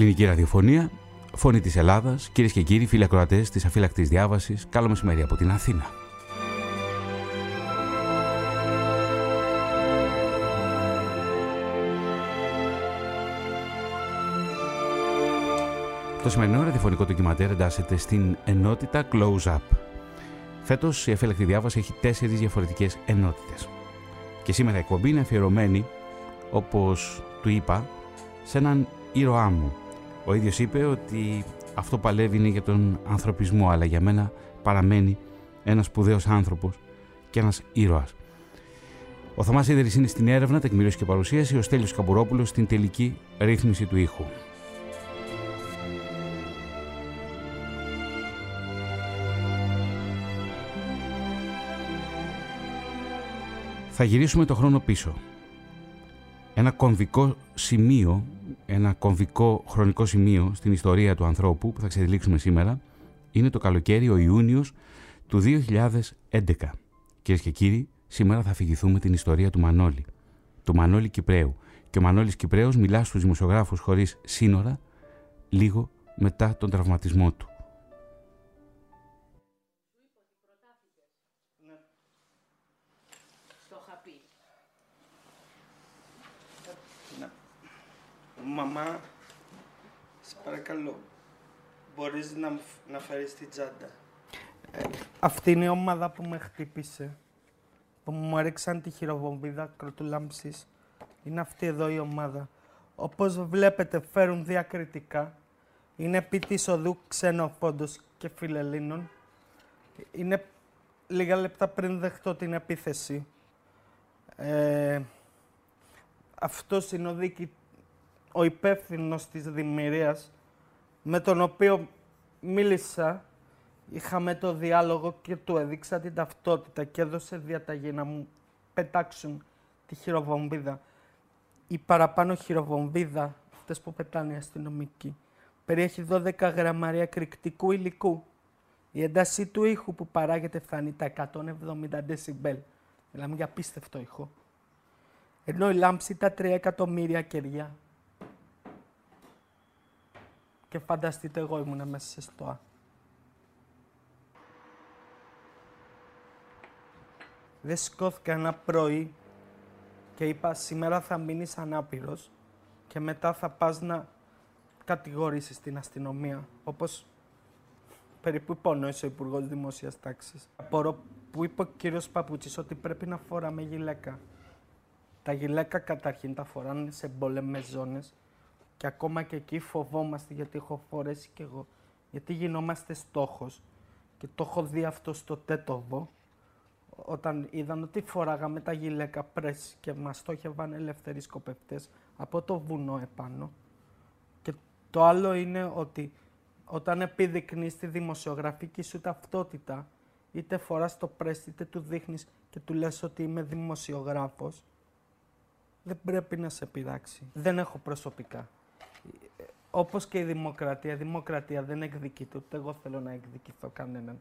Ελληνική ραδιοφωνία, φωνή της Ελλάδας, κυρίες και κύριοι, φίλοι ακροατές της αφύλακτης διάβασης, καλό μεσημέρι από την Αθήνα. Το σημερινό ραδιοφωνικό ντοκιματέρ εντάσσεται στην ενότητα Close Up. Φέτος η αφέλεκτη διάβαση έχει τέσσερις διαφορετικές ενότητες. Και σήμερα η εκπομπή είναι αφιερωμένη, όπως του είπα, σε έναν ήρωά μου. Ο ίδιος είπε ότι αυτό παλεύει είναι για τον ανθρωπισμό, αλλά για μένα παραμένει ένας σπουδαίος άνθρωπος και ένας ήρωας. Ο Θωμάς Σίδερης είναι στην έρευνα, τεκμηρίωση και παρουσίαση, ο Στέλιος Καμπουρόπουλος στην τελική ρύθμιση του ήχου. Θα γυρίσουμε το χρόνο πίσω. Ένα κομβικό σημείο, ένα κομβικό χρονικό σημείο στην ιστορία του ανθρώπου που θα ξεδιλήξουμε σήμερα είναι το καλοκαίρι, ο Ιούνιος του 2011. Κυρίες και κύριοι, σήμερα θα αφηγηθούμε την ιστορία του Μανώλη, του Μανώλη Κυπρέου. Και ο Μανώλης Κυπρέος μιλά στους δημοσιογράφους χωρίς σύνορα λίγο μετά τον τραυματισμό του. Μαμά, σε παρακαλώ, μπορείς να, να φέρεις την τσάντα. Ε, αυτή είναι η ομάδα που με χτύπησε, που μου έριξαν τη χειροβομβίδα κροτουλάμψης. Είναι αυτή εδώ η ομάδα. Όπως βλέπετε φέρουν διακριτικά. Είναι επί της οδού ξενοφόντος και φιλελλήνων. Είναι λίγα λεπτά πριν δεχτώ την επίθεση. Ε, αυτός είναι ο δίκη ο υπεύθυνος της δημιουργίας με τον οποίο μίλησα, είχαμε το διάλογο και του έδειξα την ταυτότητα και έδωσε διαταγή να μου πετάξουν τη χειροβομβίδα. Η παραπάνω χειροβομβίδα, αυτές που πετάνε οι αστυνομικοί, περιέχει 12 γραμμάρια κρυκτικού υλικού. Η ένταση του ήχου που παράγεται φτάνει τα 170 δεσιμπέλ. Μιλάμε για απίστευτο ήχο. Ενώ η λάμψη τα 3 εκατομμύρια κεριά και φανταστείτε εγώ ήμουν μέσα σε στοά. Δεν σηκώθηκα ένα πρωί και είπα σήμερα θα μείνεις ανάπηρος και μετά θα πας να κατηγορήσεις την αστυνομία, όπως περίπου υπονόησε ο Υπουργός Δημόσιας Τάξης. Απορώ που είπε ο κύριος Παπούτσης ότι πρέπει να φοράμε γυλαίκα. Τα γυλαίκα καταρχήν τα φοράνε σε εμπόλεμες ζώνες και ακόμα και εκεί φοβόμαστε γιατί έχω φορέσει κι εγώ. Γιατί γινόμαστε στόχος και το έχω δει αυτό στο τέτοβο όταν είδαν ότι φοράγαμε τα γυλαίκα πρέσ και μας στόχευαν ελεύθεροι σκοπευτές από το βουνό επάνω. Και το άλλο είναι ότι όταν επιδεικνύεις τη δημοσιογραφική σου ταυτότητα, είτε φοράς το πρέσ είτε του δείχνεις και του λες ότι είμαι δημοσιογράφος, δεν πρέπει να σε πειράξει. Δεν έχω προσωπικά όπως και η δημοκρατία, η δημοκρατία δεν εκδικείται, ούτε εγώ θέλω να εκδικηθώ κανέναν.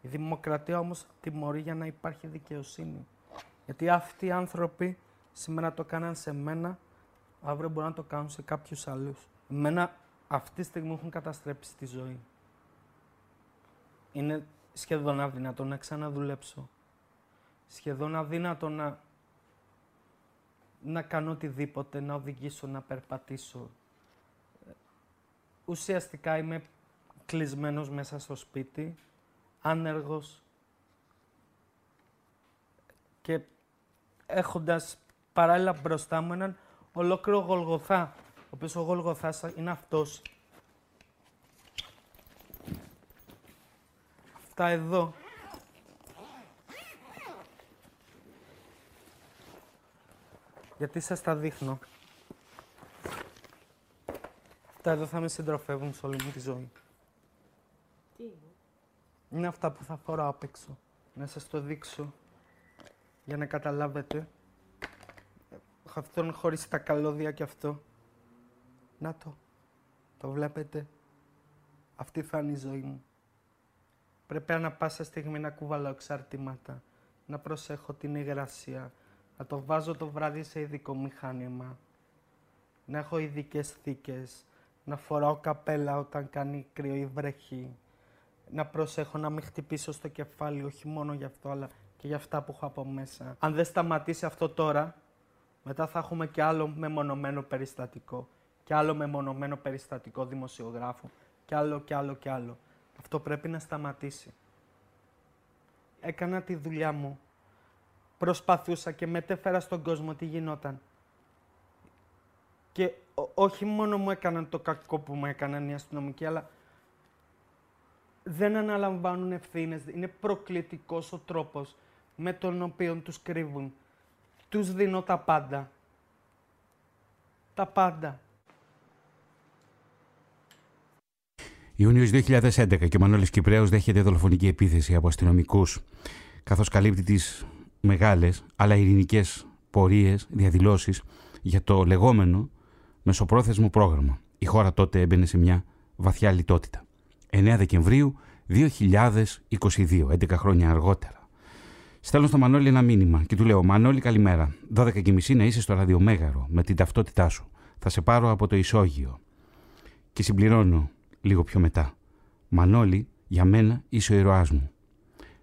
Η δημοκρατία όμως τιμωρεί για να υπάρχει δικαιοσύνη. Γιατί αυτοί οι άνθρωποι σήμερα το κάναν σε μένα, αύριο μπορούν να το κάνουν σε κάποιους άλλους. Εμένα αυτή τη στιγμή έχουν καταστρέψει τη ζωή. Είναι σχεδόν αδύνατο να ξαναδουλέψω. Σχεδόν αδύνατο να, να κάνω οτιδήποτε, να οδηγήσω, να περπατήσω, ουσιαστικά είμαι κλεισμένος μέσα στο σπίτι, άνεργος και έχοντας παράλληλα μπροστά μου έναν ολόκληρο Γολγοθά, ο οποίος ο Γολγοθάς είναι αυτός. Αυτά εδώ. Γιατί σας τα δείχνω. Αυτά εδώ θα με συντροφεύουν σε όλη μου τη ζωή. Τι είναι; Είναι αυτά που θα φοράω απ' έξω. Να σας το δείξω για να καταλάβετε. Αυτόν χωρίς τα καλώδια και αυτό. Να το. Το βλέπετε. Αυτή θα είναι η ζωή μου. Πρέπει ανα πάσα στιγμή να κουβαλάω εξαρτήματα. Να προσέχω την υγρασία. Να το βάζω το βράδυ σε ειδικό μηχάνημα. Να έχω ειδικές θήκες να φοράω καπέλα όταν κάνει κρύο ή βρέχει, να προσέχω να μην χτυπήσω στο κεφάλι, όχι μόνο γι' αυτό, αλλά και για αυτά που έχω από μέσα. Αν δεν σταματήσει αυτό τώρα, μετά θα έχουμε και άλλο μεμονωμένο περιστατικό. Και άλλο μεμονωμένο περιστατικό δημοσιογράφου. Και άλλο και άλλο και άλλο. Αυτό πρέπει να σταματήσει. Έκανα τη δουλειά μου. Προσπαθούσα και μετέφερα στον κόσμο τι γινόταν. Και όχι μόνο μου έκαναν το κακό που μου έκαναν οι αστυνομικοί, αλλά δεν αναλαμβάνουν ευθύνες. Είναι προκλητικός ο τρόπος με τον οποίο τους κρύβουν. Τους δίνω τα πάντα. Τα πάντα. Ιούνιος 2011 και ο Μανώλης Κυπρέος δέχεται δολοφονική επίθεση από αστυνομικούς καθώς καλύπτει τις μεγάλες αλλά ειρηνικές πορείες, διαδηλώσεις για το λεγόμενο μεσοπρόθεσμο πρόγραμμα. Η χώρα τότε έμπαινε σε μια βαθιά λιτότητα. 9 Δεκεμβρίου 2022, 11 χρόνια αργότερα. Στέλνω στο Μανώλη ένα μήνυμα και του λέω: Μανώλη, καλημέρα. 12.30 να είσαι στο ραδιομέγαρο με την ταυτότητά σου. Θα σε πάρω από το ισόγειο. Και συμπληρώνω λίγο πιο μετά. Μανώλη, για μένα είσαι ο ήρωάς μου.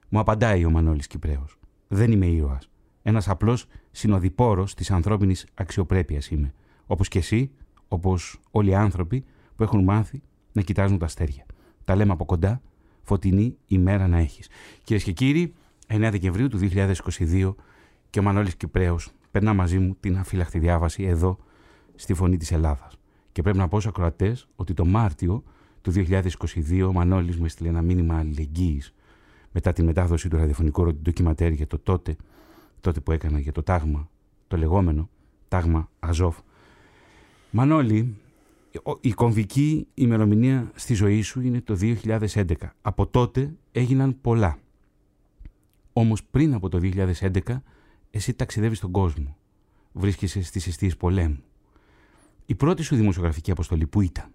Μου απαντάει ο Μανώλης Κυπρέος. Δεν είμαι ήρωας. Ένας απλός συνοδοιπόρος της ανθρώπινης αξιοπρέπειας είμαι. Όπως και εσύ, όπως όλοι οι άνθρωποι που έχουν μάθει να κοιτάζουν τα αστέρια. Τα λέμε από κοντά, φωτεινή ημέρα να έχεις. Κυρίες και κύριοι, 9 Δεκεμβρίου του 2022 και ο Μανώλης Κυπρέος περνά μαζί μου την αφύλακτη διάβαση εδώ στη Φωνή της Ελλάδας. Και πρέπει να πω στους ακροατές ότι το Μάρτιο του 2022 ο Μανώλης μου έστειλε ένα μήνυμα αλληλεγγύης μετά τη μετάδοση του ραδιοφωνικού ντοκιματέρ για το τότε, τότε που έκανα για το τάγμα, το λεγόμενο τάγμα Αζόφ. Μανώλη, η κομβική ημερομηνία στη ζωή σου είναι το 2011. Από τότε έγιναν πολλά. Όμως πριν από το 2011 εσύ ταξιδεύεις στον κόσμο. Βρίσκεσαι στις αιστείες πολέμου. Η πρώτη σου δημοσιογραφική αποστολή που ήταν;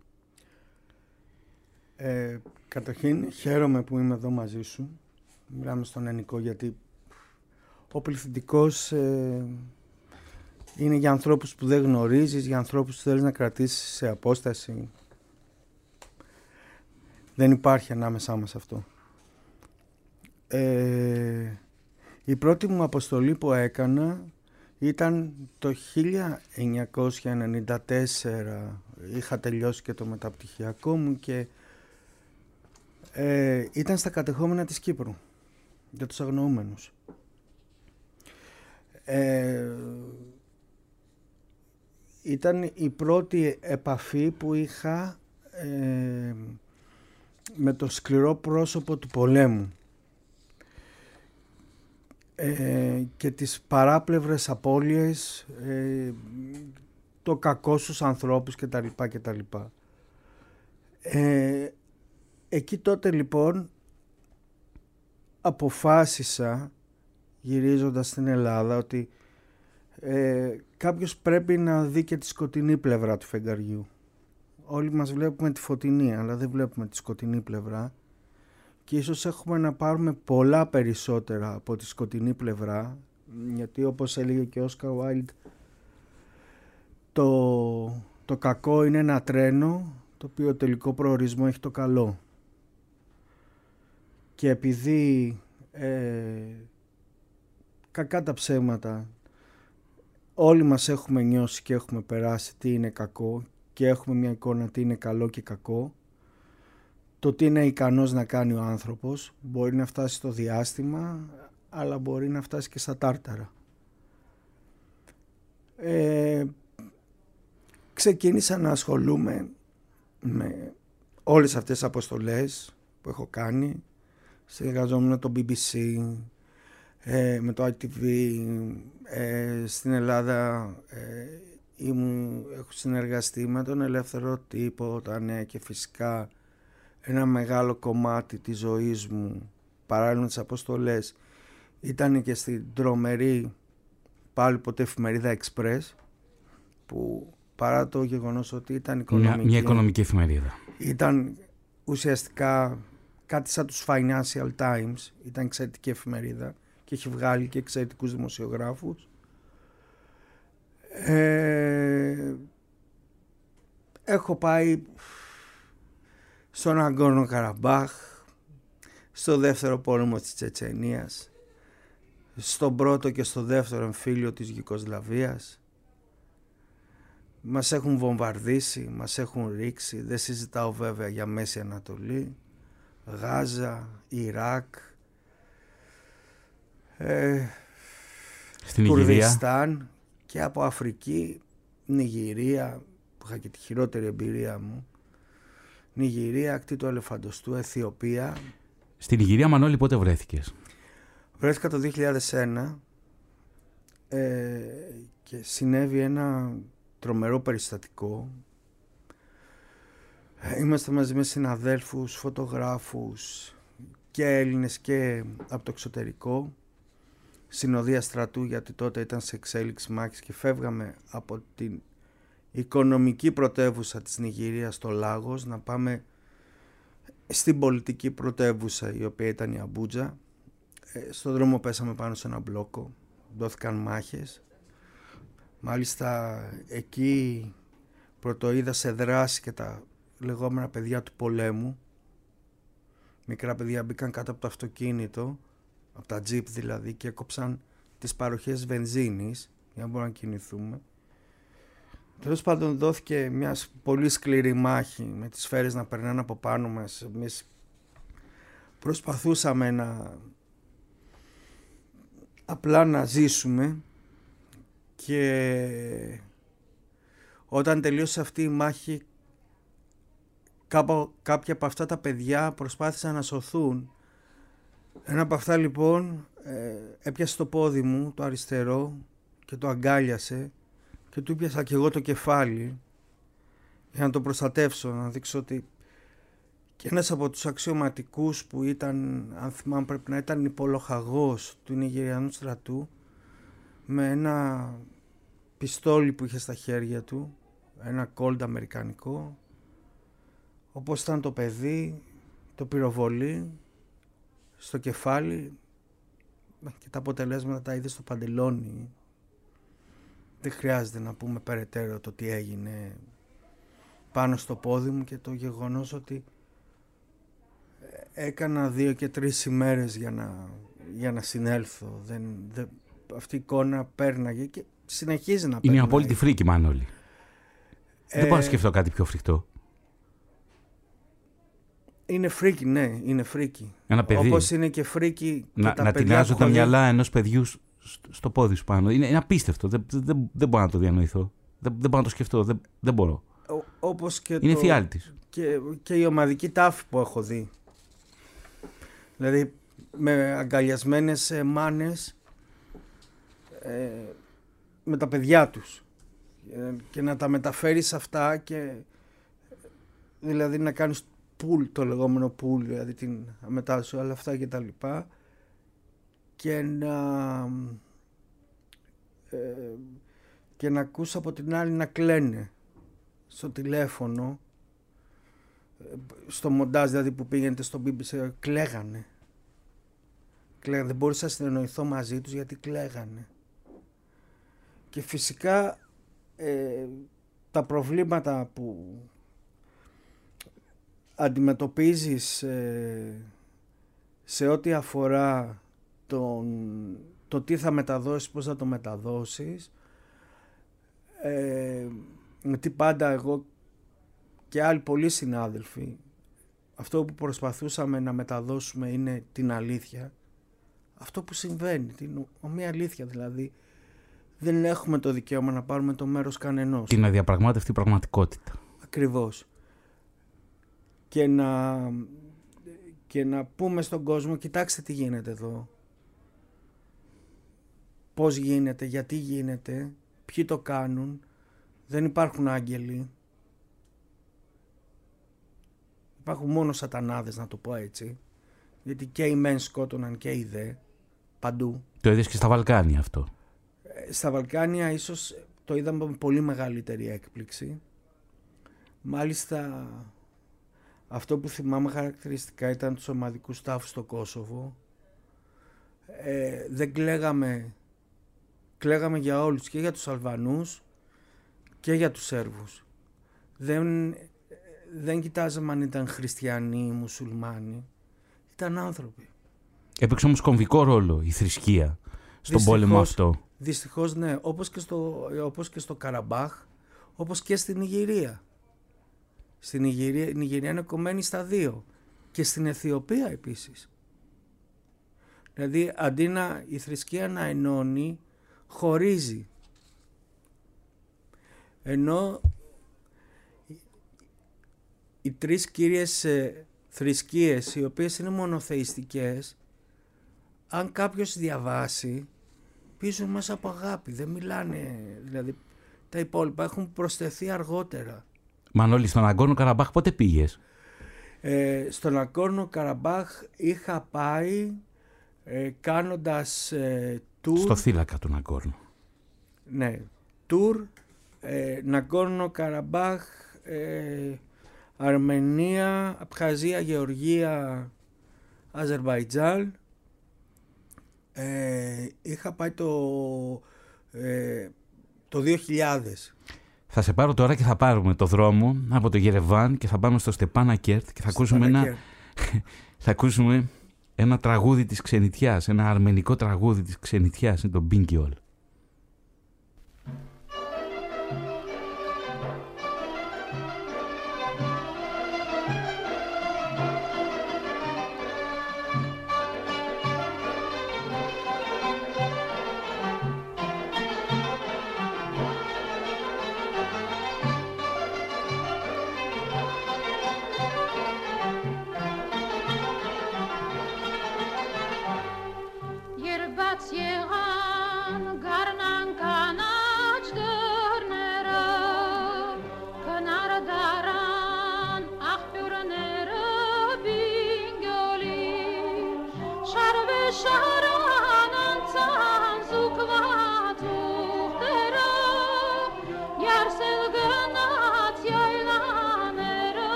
Ε, καταρχήν χαίρομαι που είμαι εδώ μαζί σου. Μιλάμε στον Ενικό γιατί ο πληθυντικός ε, είναι για ανθρώπους που δεν γνωρίζεις, για ανθρώπους που θέλεις να κρατήσεις σε απόσταση. Δεν υπάρχει ανάμεσά μας αυτό. Ε, η πρώτη μου αποστολή που έκανα ήταν το 1994. Είχα τελειώσει και το μεταπτυχιακό μου και ε, ήταν στα κατεχόμενα της Κύπρου για τους αγνοούμενους. Ε, ήταν η πρώτη επαφή που είχα ε, με το σκληρό πρόσωπο του πολέμου ε, και τις παράπλευρες απώλειες, ε, το κακό στους ανθρώπους κτλ. κτλ. Ε, εκεί τότε λοιπόν αποφάσισα γυρίζοντας στην Ελλάδα ότι ε, κάποιος πρέπει να δει και τη σκοτεινή πλευρά του φεγγαριού. Όλοι μας βλέπουμε τη φωτεινή αλλά δεν βλέπουμε τη σκοτεινή πλευρά και ίσως έχουμε να πάρουμε πολλά περισσότερα από τη σκοτεινή πλευρά γιατί όπως έλεγε και ο Όσκαρ Βάιλντ το, το κακό είναι ένα τρένο το οποίο τελικό προορισμό έχει το καλό και επειδή ε, κακά τα ψέματα όλοι μας έχουμε νιώσει και έχουμε περάσει τι είναι κακό και έχουμε μια εικόνα τι είναι καλό και κακό το τι είναι ικανός να κάνει ο άνθρωπος μπορεί να φτάσει στο διάστημα αλλά μπορεί να φτάσει και στα τάρταρα. Ε, ξεκίνησα να ασχολούμαι με όλες αυτές τις αποστολές που έχω κάνει συνεργαζόμουν με το BBC, ε, με το ITV, ε, στην Ελλάδα ε, ήμουν, έχω συνεργαστεί με τον Ελεύθερο Τύπο, τα νέα και φυσικά ένα μεγάλο κομμάτι της ζωής μου παράλληλα με τις αποστολές ήταν και στην τρομερή πάλι ποτέ εφημερίδα Express που παρά το γεγονός ότι ήταν οικονομική, μια, μια οικονομική εφημερίδα. ήταν ουσιαστικά κάτι σαν τους Financial Times, ήταν εξαιρετική εφημερίδα και έχει βγάλει και εξαιρετικούς δημοσιογράφους. Ε, έχω πάει στον Αγκόρνο Καραμπάχ, στο δεύτερο πόλεμο της Τσετσενίας, στον πρώτο και στο δεύτερο εμφύλιο της Γιουκοσλαβίας. Μας έχουν βομβαρδίσει, μας έχουν ρίξει, δεν συζητάω βέβαια για Μέση Ανατολή, Γάζα, Ιράκ, ε, Στην Κουρδιστάν και από Αφρική, Νιγηρία, που είχα και τη χειρότερη εμπειρία μου, Νιγηρία, ακτή του Ελεφαντοστού, Αιθιοπία. Στην Ιγυρία Μανώλη πότε βρέθηκες; Βρέθηκα το 2001 ε, και συνέβη ένα τρομερό περιστατικό. Ε, είμαστε μαζί με συναδέλφους, φωτογράφους και Έλληνες και από το εξωτερικό συνοδεία στρατού γιατί τότε ήταν σε εξέλιξη μάχης και φεύγαμε από την οικονομική πρωτεύουσα της Νιγηρίας στο Λάγος να πάμε στην πολιτική πρωτεύουσα η οποία ήταν η Αμπούτζα. Ε, στον δρόμο πέσαμε πάνω σε ένα μπλόκο, δόθηκαν μάχες. Μάλιστα εκεί πρωτοείδα σε δράση και τα λεγόμενα παιδιά του πολέμου. Μικρά παιδιά μπήκαν κάτω από το αυτοκίνητο, από τα τζιπ δηλαδή και έκοψαν τις παροχές βενζίνης για να μπορούμε να κινηθούμε. Τέλος πάντων δόθηκε μια πολύ σκληρή μάχη με τις σφαίρες να περνάνε από πάνω μας. Εμείς προσπαθούσαμε να απλά να ζήσουμε και όταν τελείωσε αυτή η μάχη κάποια από αυτά τα παιδιά προσπάθησαν να σωθούν. Ένα από αυτά λοιπόν ε, έπιασε το πόδι μου, το αριστερό και το αγκάλιασε και του πιάσα και εγώ το κεφάλι για να το προστατεύσω, να δείξω ότι και ένας από τους αξιωματικούς που ήταν, αν θυμάμαι πρέπει να ήταν υπολοχαγός του Νιγηριανού στρατού με ένα πιστόλι που είχε στα χέρια του, ένα κόλτ αμερικανικό όπως ήταν το παιδί, το πυροβολεί στο κεφάλι και τα αποτελέσματα τα είδες στο παντελόνι δεν χρειάζεται να πούμε περαιτέρω το τι έγινε πάνω στο πόδι μου και το γεγονός ότι έκανα δύο και τρεις ημέρες για να, για να συνέλθω. Δεν, δεν, αυτή η εικόνα πέρναγε και συνεχίζει να Είναι απόλυτη φρίκη Μανώλη. Ε, δεν μπορώ να σκεφτώ κάτι πιο φρικτό. Είναι φρίκη, ναι, είναι φρίκη. Ένα παιδί. Όπως είναι και φρίκη να, τα να τινάζω τα μυαλά ενός παιδιού στο πόδι σου πάνω. Είναι, είναι απίστευτο. Δεν, δεν, δεν μπορώ να το διανοηθώ. Δεν, δεν μπορώ να το σκεφτώ. Δεν, δεν μπορώ. όπως και είναι το, εφιάλτης. Και, και η ομαδικοί τάφοι που έχω δει. Δηλαδή με αγκαλιασμένες ε, μάνες ε, με τα παιδιά τους ε, και να τα μεταφέρεις αυτά και δηλαδή να κάνεις πουλ το λεγόμενο πουλ δηλαδή την μετάδοση όλα αυτά και τα λοιπά και να ε, και να ακούς από την άλλη να κλαίνε στο τηλέφωνο στο μοντάζ δηλαδή που πήγαινε στο BBC κλαίγανε. κλαίγανε. Δεν μπορούσα να συνεννοηθώ μαζί τους γιατί κλαίγανε. Και φυσικά ε, τα προβλήματα που αντιμετωπίζεις ε, σε ό,τι αφορά τον, το τι θα μεταδώσεις, πώς θα το μεταδώσεις. Ε, τι πάντα εγώ και άλλοι πολλοί συνάδελφοι αυτό που προσπαθούσαμε να μεταδώσουμε είναι την αλήθεια. Αυτό που συμβαίνει, την ομοία αλήθεια δηλαδή δεν έχουμε το δικαίωμα να πάρουμε το μέρος κανενός. Την αδιαπραγμάτευτη πραγματικότητα. Ακριβώς και να, και να πούμε στον κόσμο κοιτάξτε τι γίνεται εδώ πώς γίνεται, γιατί γίνεται ποιοι το κάνουν δεν υπάρχουν άγγελοι Υπάρχουν μόνο σατανάδες να το πω έτσι. Γιατί και οι μεν σκότωναν και οι δε. Παντού. Το είδες και στα Βαλκάνια αυτό. Ε, στα Βαλκάνια ίσως το είδαμε με πολύ μεγαλύτερη έκπληξη. Μάλιστα αυτό που θυμάμαι χαρακτηριστικά ήταν τους ομαδικούς τάφους στο Κόσοβο. Ε, δεν κλαίγαμε, κλαίγαμε για όλους και για τους Αλβανούς και για τους Σέρβους. δεν, δεν κοιτάζαμε αν ήταν χριστιανοί ή μουσουλμάνοι. Ήταν άνθρωποι. Έπαιξε όμως κομβικό ρόλο η θρησκεία στον πόλεμο αυτό. Δυστυχώς ναι, όπως και, στο, όπως και στο Καραμπάχ, όπως και στην Ιγυρία. Στην Ιγυρία, η Ιγυρία είναι κομμένη στα δύο. Και στην Αιθιοπία επίσης. Δηλαδή αντί να η θρησκεία να ενώνει, χωρίζει. Ενώ οι τρεις κύριες ε, θρησκείες οι οποίες είναι μονοθεϊστικές αν κάποιος διαβάσει πίσω μέσα από αγάπη δεν μιλάνε δηλαδή τα υπόλοιπα έχουν προσθεθεί αργότερα Μανώλης στον Αγκόρνο Καραμπάχ πότε πήγες; Ε, στον Αγκόρνο Καραμπάχ είχα πάει ε, κάνοντας ε, tour στο θύλακα του Αγκόρνο ναι tour ε, Ναγκόρνο Καραμπάχ ε, Αρμενία, Απχαζία, Γεωργία, Αζερβαϊτζάν. Ε, είχα πάει το, ε, το 2000. Θα σε πάρω τώρα και θα πάρουμε το δρόμο από το Γερεβάν και θα πάμε στο Στεπανακέρτ και θα ακούσουμε, ένα, θα ακούσουμε ένα τραγούδι της ξενιτιάς, ένα αρμενικό τραγούδι της ξενιτιάς, είναι το Μπίνκιολ.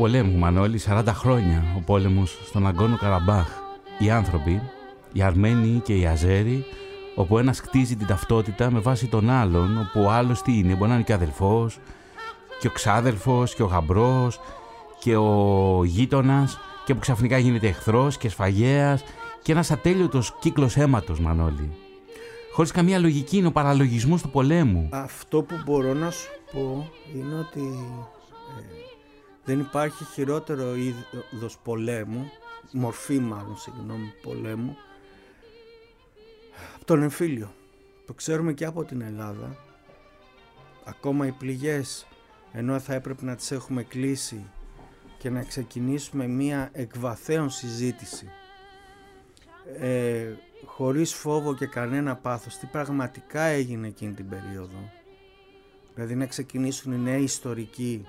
Πολέμου, Μανώλη, 40 χρόνια ο πόλεμος στον Αγκόνο Καραμπάχ. Οι άνθρωποι, οι Αρμένοι και οι Αζέροι, όπου ένας κτίζει την ταυτότητα με βάση τον άλλον, όπου ο άλλος τι είναι, μπορεί να είναι και αδελφός, και ο ξάδελφος, και ο γαμπρός, και ο γείτονας, και που ξαφνικά γίνεται εχθρός και σφαγέας, και ένας ατέλειωτος κύκλος αίματος, Μανώλη. Χωρίς καμία λογική είναι ο παραλογισμός του πολέμου. Αυτό που μπορώ να σου πω είναι ότι ε, δεν υπάρχει χειρότερο είδος πολέμου, μορφή μάλλον, συγγνώμη, πολέμου, από τον εμφύλιο. Το ξέρουμε και από την Ελλάδα. Ακόμα οι πληγές, ενώ θα έπρεπε να τις έχουμε κλείσει και να ξεκινήσουμε μία εκβαθέων συζήτηση, ε, χωρίς φόβο και κανένα πάθος, τι πραγματικά έγινε εκείνη την περίοδο. Δηλαδή να ξεκινήσουν οι νέοι ιστορικοί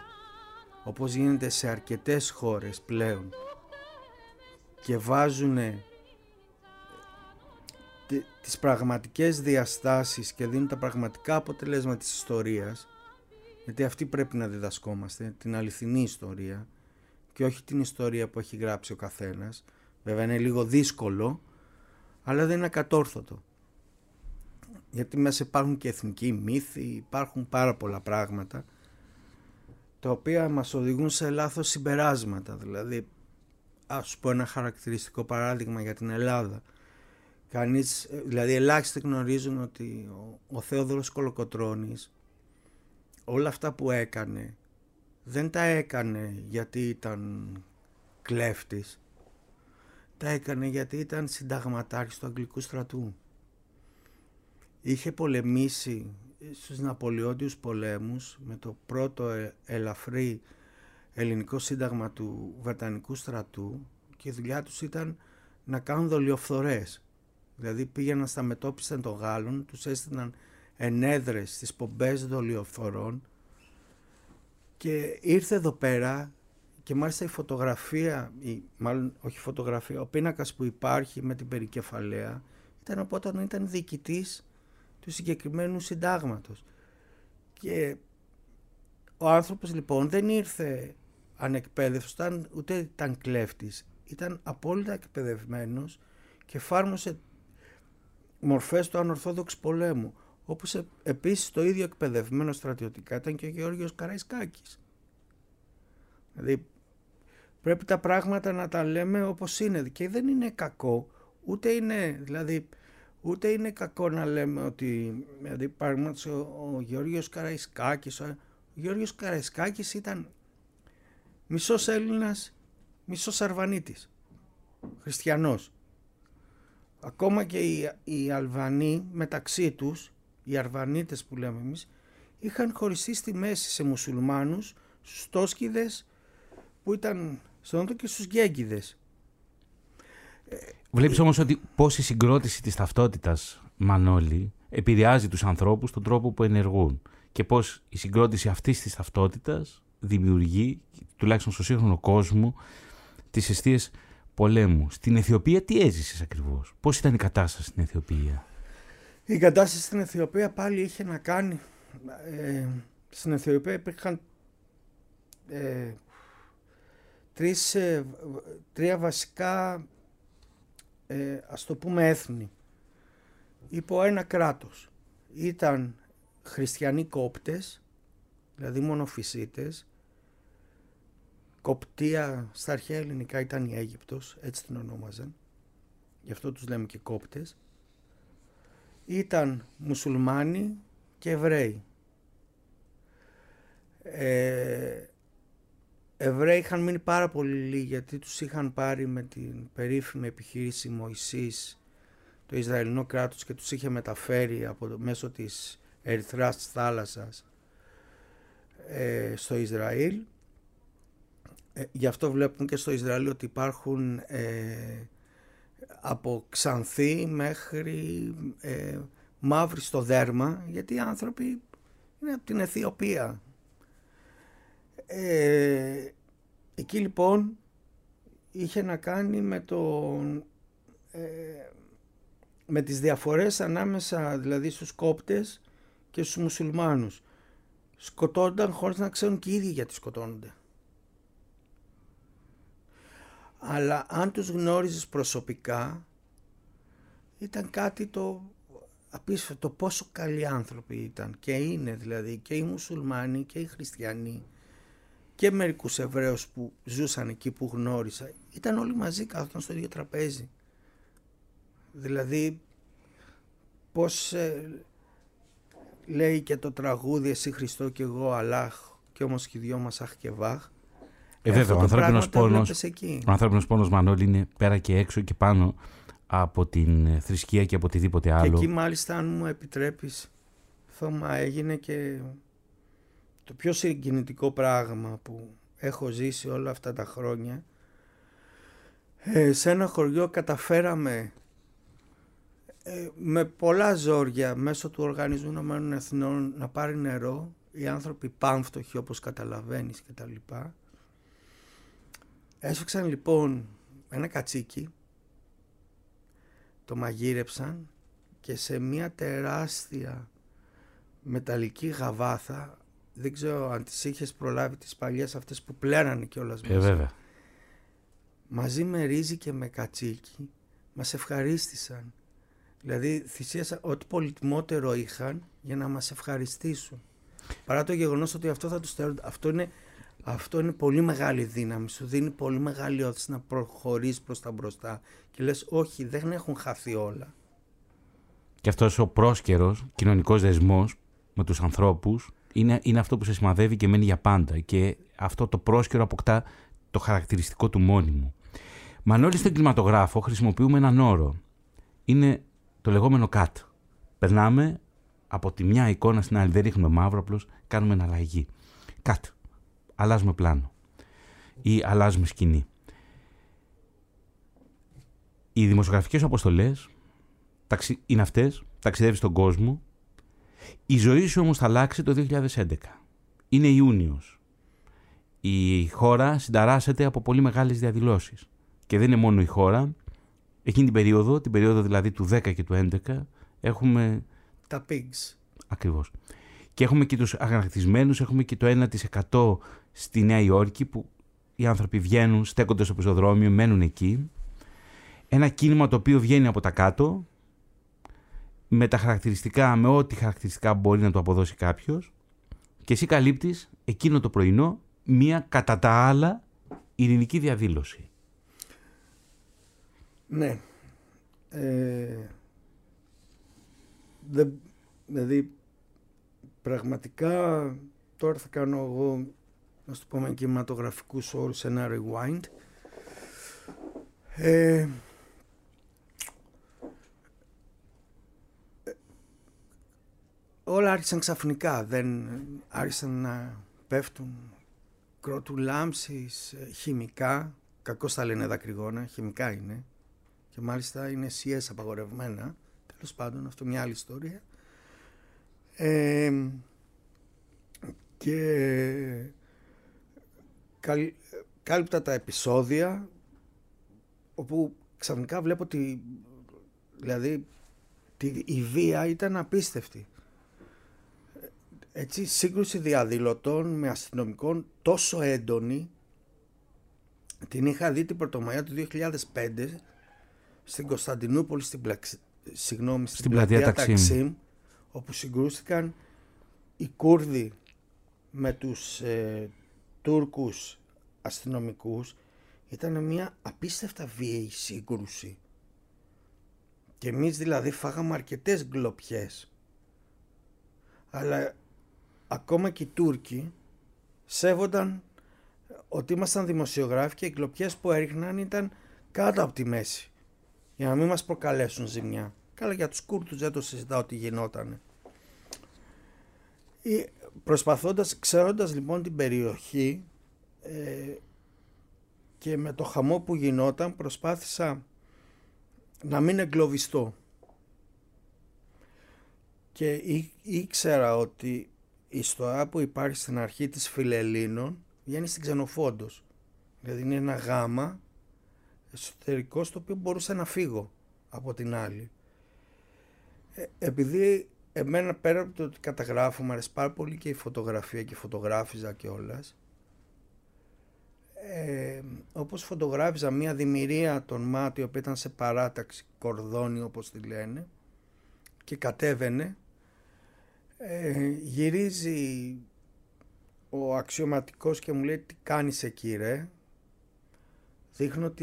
όπως γίνεται σε αρκετές χώρες πλέον και βάζουν τις πραγματικές διαστάσεις και δίνουν τα πραγματικά αποτελέσματα της ιστορίας γιατί αυτή πρέπει να διδασκόμαστε, την αληθινή ιστορία και όχι την ιστορία που έχει γράψει ο καθένας. Βέβαια είναι λίγο δύσκολο αλλά δεν είναι ακατόρθωτο. Γιατί μέσα υπάρχουν και εθνικοί μύθοι υπάρχουν πάρα πολλά πράγματα τα οποία μας οδηγούν σε λάθος συμπεράσματα. Δηλαδή, ας πω ένα χαρακτηριστικό παράδειγμα για την Ελλάδα. Κανείς, δηλαδή ελάχιστοι γνωρίζουν ότι ο, ο Θέοδωρος Κολοκοτρώνης όλα αυτά που έκανε δεν τα έκανε γιατί ήταν κλέφτης. Τα έκανε γιατί ήταν συνταγματάρχης του Αγγλικού στρατού. Είχε πολεμήσει στους Ναπολεόντιους πολέμους με το πρώτο ε, ελαφρύ ελληνικό σύνταγμα του Βρετανικού στρατού και η δουλειά τους ήταν να κάνουν δολιοφθορές. Δηλαδή πήγαιναν στα μετώπιση των Γάλλων, τους έστειναν ενέδρες στις πομπές δολιοφθορών και ήρθε εδώ πέρα και και μάλιστα η φωτογραφία, η, μάλλον όχι φωτογραφία, ο πίνακας που υπάρχει με την περικεφαλαία ήταν από όταν ήταν διοικητής του συγκεκριμένου συντάγματος. Και ο άνθρωπος λοιπόν δεν ήρθε ανεκπαίδευτος, ούτε ήταν κλέφτης, ήταν απόλυτα εκπαιδευμένος και εφάρμοσε μορφές του ανορθόδοξου πολέμου. Όπως ε, επίσης το ίδιο εκπαιδευμένο στρατιωτικά ήταν και ο Γεώργιος Καραϊσκάκης. Δηλαδή πρέπει τα πράγματα να τα λέμε όπως είναι και δεν είναι κακό, ούτε είναι, δηλαδή, ούτε είναι κακό να λέμε ότι, δηλαδή παραδείγματος ο, ο Γεώργιος Καραϊσκάκης, ο, ο Γεώργιος Καραϊσκάκης ήταν μισός Έλληνας, μισός Αρβανίτης, χριστιανός. Ακόμα και οι, οι Αλβανοί μεταξύ τους, οι Αρβανίτες που λέμε εμείς, είχαν χωριστεί στη μέση σε μουσουλμάνους, στόσκιδες που ήταν στον και στους γκέγκιδες. Βλέπεις όμως ότι πώς η συγκρότηση της ταυτότητας Μανώλη επηρεάζει τους ανθρώπους τον τρόπο που ενεργούν και πώς η συγκρότηση αυτής της ταυτότητας δημιουργεί, τουλάχιστον στο σύγχρονο κόσμο, τις αιστείες πολέμου. Στην Αιθιοπία τι έζησες ακριβώς, πώς ήταν η κατάσταση στην Αιθιοπία; Η κατάσταση στην Αιθιοπία πάλι είχε να κάνει, ε, στην Αιθιοπία υπήρχαν ε, τρεις, ε, τρία βασικά ε, ας το πούμε έθνη υπό ένα κράτος. Ήταν χριστιανοί κόπτες, δηλαδή μονοφυσίτες, Κοπτία στα αρχαία ελληνικά ήταν η Αίγυπτος, έτσι την ονόμαζαν, γι' αυτό τους λέμε και κόπτες. Ήταν μουσουλμάνοι και Εβραίοι. Ε, Εβραίοι είχαν μείνει πάρα πολύ λίγοι γιατί τους είχαν πάρει με την περίφημη επιχείρηση Μωυσής το Ισραηλινό κράτος και τους είχε μεταφέρει από το, μέσω της Ερυθράς της θάλασσας ε, στο Ισραήλ. Ε, γι' αυτό βλέπουμε και στο Ισραήλ ότι υπάρχουν ε, από ξανθή μέχρι ε, μαύρη στο δέρμα γιατί οι άνθρωποι είναι από την Αιθιοπία ε, εκεί λοιπόν είχε να κάνει με το ε, με τις διαφορές ανάμεσα δηλαδή στους κόπτες και στους μουσουλμάνους. Σκοτώνταν χωρίς να ξέρουν και οι ίδιοι γιατί σκοτώνονται. Αλλά αν τους γνώριζες προσωπικά ήταν κάτι το απίστευτο πόσο καλοί άνθρωποι ήταν. Και είναι δηλαδή και οι μουσουλμάνοι και οι χριστιανοί και μερικούς Εβραίους που ζούσαν εκεί που γνώρισα ήταν όλοι μαζί κάθονταν στο ίδιο τραπέζι. Δηλαδή πως ε, λέει και το τραγούδι «Εσύ Χριστό και εγώ Αλάχ και όμως και οι δυο μας αχ και βάχ». Ε, βέβαια, ο ανθρώπινος, πόνος, ο ανθρώπινος πόνος Μανώλη είναι πέρα και έξω και πάνω από την ε, θρησκεία και από οτιδήποτε άλλο. Και εκεί μάλιστα αν μου επιτρέπεις Θωμά έγινε και το πιο συγκινητικό πράγμα που έχω ζήσει όλα αυτά τα χρόνια ε, σε ένα χωριό καταφέραμε ε, με πολλά ζόρια μέσω του Οργανισμού Νομένων Εθνών να πάρει νερό. Οι άνθρωποι πάμφτωχοι όπως καταλαβαίνεις και τα λοιπά. Έσφιξαν λοιπόν ένα κατσίκι το μαγείρεψαν και σε μια τεράστια μεταλλική γαβάθα δεν ξέρω αν τις είχες προλάβει τις παλιές αυτές που πλέρανε κιόλας ε, βέβαια. Μαζί με ρύζι και με κατσίκι μας ευχαρίστησαν. Δηλαδή θυσίασαν ό,τι πολυτιμότερο είχαν για να μας ευχαριστήσουν. Παρά το γεγονός ότι αυτό θα τους θεωρούν, αυτό είναι, αυτό είναι πολύ μεγάλη δύναμη, σου δίνει πολύ μεγάλη όθηση να προχωρείς προς τα μπροστά και λες όχι δεν έχουν χαθεί όλα. Και αυτός ο πρόσκαιρος κοινωνικός δεσμός με τους ανθρώπους είναι, είναι αυτό που σε σημαδεύει και μένει για πάντα και αυτό το πρόσκαιρο αποκτά το χαρακτηριστικό του μόνιμου. Μανώλη στον κινηματογράφο χρησιμοποιούμε έναν όρο. Είναι το λεγόμενο cut. Περνάμε από τη μια εικόνα στην άλλη, δεν ρίχνουμε μαύρο, απλώς κάνουμε εναλλαγή. Cut. Αλλάζουμε πλάνο. Ή αλλάζουμε σκηνή. Οι δημοσιογραφικές αποστολές είναι αυτές, ταξιδεύεις στον κόσμο, η ζωή σου όμως θα αλλάξει το 2011. Είναι Ιούνιος. η χώρα συνταράσσεται από πολύ μεγάλες διαδηλώσεις. Και δεν είναι μόνο η χώρα. Εκείνη την περίοδο, την περίοδο δηλαδή του 10 και του 11, έχουμε... Τα pigs. Ακριβώς. Και έχουμε και τους αγανακτισμένους, έχουμε και το 1% στη Νέα Υόρκη που οι άνθρωποι βγαίνουν, στέκονται στο πεζοδρόμιο, μένουν εκεί. Ένα κίνημα το οποίο βγαίνει από τα κάτω, με τα χαρακτηριστικά, με ό,τι χαρακτηριστικά μπορεί να το αποδώσει κάποιος και εσύ καλύπτεις εκείνο το πρωινό μία κατά τα άλλα ειρηνική διαδήλωση. Ναι. Ε, δηλαδή, πραγματικά τώρα θα κάνω εγώ, να το πούμε κινηματογραφικούς όρους, ένα rewind. Ε, όλα άρχισαν ξαφνικά, δεν άρχισαν να πέφτουν. Κρότου λάμψης, ε, χημικά, κακό τα λένε δακρυγόνα, χημικά είναι. Και μάλιστα είναι σιές απαγορευμένα, τέλος πάντων αυτό μια άλλη ιστορία. Ε, και κάλυπτα τα επεισόδια όπου ξαφνικά βλέπω ότι δηλαδή η βία ήταν απίστευτη έτσι, σύγκρουση διαδηλωτών με αστυνομικών τόσο έντονη την είχα δει την Πρωτομαγιά του 2005 στην Κωνσταντινούπολη στην, πλαξ... Συγγνώμη, στην, στην πλατεία Ταξίμ. Όπου συγκρούστηκαν οι Κούρδοι με τους ε, Τούρκους αστυνομικούς. Ήταν μια απίστευτα βίαιη σύγκρουση. Και εμείς δηλαδή φάγαμε αρκετές γκλοπιές αλλά ακόμα και οι Τούρκοι σέβονταν ότι ήμασταν δημοσιογράφοι και οι κλοπιές που έριχναν ήταν κάτω από τη μέση για να μην μας προκαλέσουν ζημιά. Καλά για τους Κούρτους δεν το συζητάω ότι γινότανε. Προσπαθώντας, ξέροντας λοιπόν την περιοχή ε, και με το χαμό που γινόταν προσπάθησα να μην εγκλωβιστώ. Και ήξερα ότι η στοά που υπάρχει στην αρχή της Φιλελλήνων βγαίνει στην Ξενοφόντος. Δηλαδή είναι ένα γάμα εσωτερικό στο οποίο μπορούσα να φύγω από την άλλη. Ε, επειδή εμένα πέρα από το ότι καταγράφω μου αρέσει πάρα πολύ και η φωτογραφία και φωτογράφιζα και όλας ε, όπως φωτογράφιζα μια δημιουργία των μάτων που ήταν σε παράταξη κορδόνι όπως τη λένε και κατέβαινε ε, γυρίζει ο αξιωματικός και μου λέει τι κάνεις εκεί ρε; Δείχνω,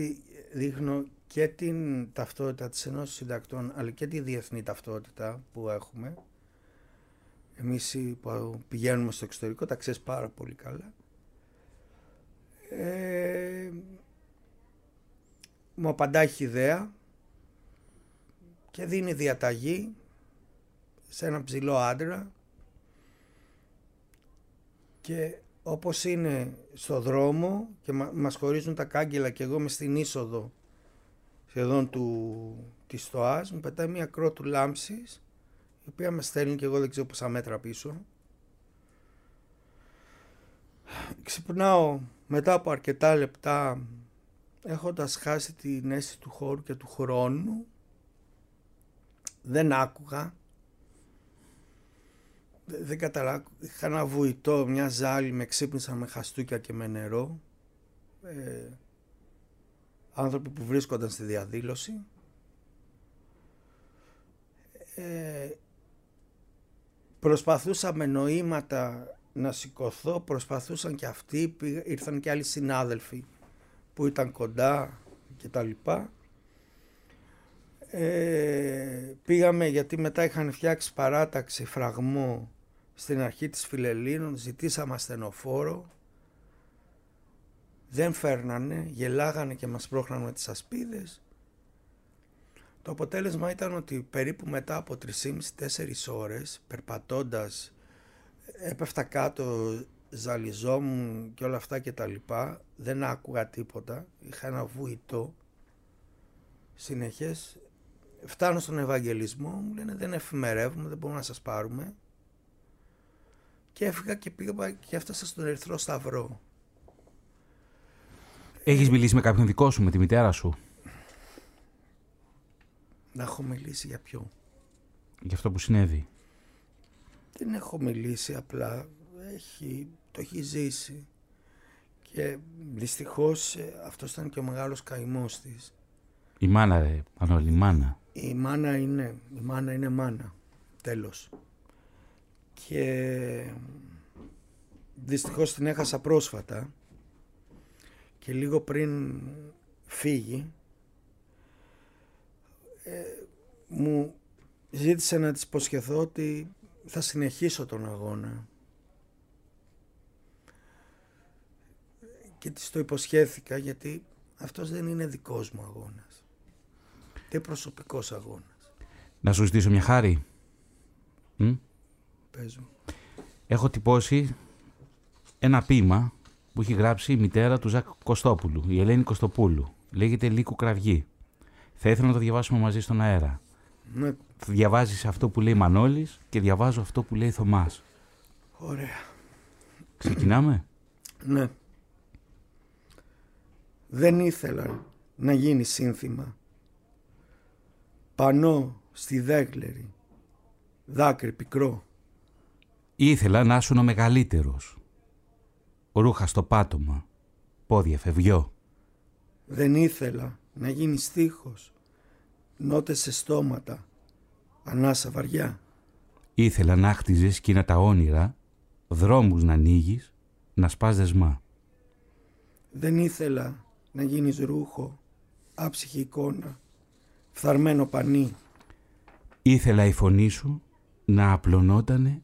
δείχνω και την ταυτότητα της Ενώσης Συντακτών αλλά και τη διεθνή ταυτότητα που έχουμε. Εμείς που πηγαίνουμε στο εξωτερικό τα ξέρεις πάρα πολύ καλά. Ε, μου απαντάει ιδέα και δίνει διαταγή σε ένα ψηλό άντρα. Και όπως είναι στο δρόμο και μας χωρίζουν τα κάγκελα και εγώ είμαι στην είσοδο σχεδόν του, της στοάς μου πετάει μια κρότου λάμψης η οποία με στέλνει και εγώ δεν ξέρω πόσα μέτρα πίσω. Ξυπνάω μετά από αρκετά λεπτά έχοντας χάσει την αίσθηση του χώρου και του χρόνου. Δεν άκουγα δεν καταλάβω. Είχα ένα βουητό, μια ζάλη, με ξύπνησαν με χαστούκια και με νερό. Ε, άνθρωποι που βρίσκονταν στη διαδήλωση. Ε, προσπαθούσα με νοήματα να σηκωθώ, προσπαθούσαν και αυτοί, ήρθαν και άλλοι συνάδελφοι που ήταν κοντά και τα λοιπά. Ε, πήγαμε γιατί μετά είχαν φτιάξει παράταξη, φραγμό στην αρχή της Φιλελλήνων ζητήσαμε ασθενοφόρο. Δεν φέρνανε, γελάγανε και μας πρόχναν με τις ασπίδες. Το αποτέλεσμα ήταν ότι περίπου μετά από 3,5-4 ώρες περπατώντας έπεφτα κάτω ζαλιζόμουν και όλα αυτά και τα λοιπά. Δεν άκουγα τίποτα. Είχα ένα βουητό. Συνεχές φτάνω στον Ευαγγελισμό μου λένε δεν εφημερεύουμε δεν μπορούμε να σας πάρουμε και έφυγα και πήγα και έφτασα στον Ερυθρό Σταυρό. Έχεις μιλήσει με κάποιον δικό σου, με τη μητέρα σου; Να έχω μιλήσει για ποιο. Για αυτό που συνέβη. Δεν έχω μιλήσει απλά. Έχει, το έχει ζήσει. Και δυστυχώς ε, αυτός ήταν και ο μεγάλος καημός της. Η μάνα ρε, Πανόλη, η μάνα. Η μάνα είναι, η μάνα είναι μάνα. Τέλος. Και δυστυχώς την έχασα πρόσφατα και λίγο πριν φύγει ε, μου ζήτησε να της υποσχεθώ ότι θα συνεχίσω τον αγώνα. Και της το υποσχέθηκα γιατί αυτός δεν είναι δικός μου αγώνας. Δεν προσωπικός αγώνας. Να σου ζητήσω μια χάρη. Μ; Παίζω Έχω τυπώσει ένα ποίημα που έχει γράψει η μητέρα του Ζακ Κωστόπουλου, η Ελένη Κωστοπούλου. Λέγεται Λύκου Κραυγή. Θα ήθελα να το διαβάσουμε μαζί στον αέρα. ναι, Διαβάζεις αυτό που λέει Μανώλης και διαβάζω αυτό που λέει Θωμάς. ωραία Ξεκινάμε; Ναι. Δεν ήθελα να γίνει σύνθημα. Πανώ στη δέκλερη. Δάκρυ πικρό. Ήθελα να ήσουν ο μεγαλύτερος. Ρούχα στο πάτωμα. Πόδια φευγιό. Δεν ήθελα να γίνει στίχος. Νότες σε στόματα. Ανάσα βαριά. Ήθελα να χτίζεις εκείνα τα όνειρα, δρόμους να ανοίγεις, να σπάς δεσμά. Δεν ήθελα να γίνεις ρούχο. Άψυχη εικόνα. Φθαρμένο πανί. Ήθελα η φωνή σου να απλωνότανε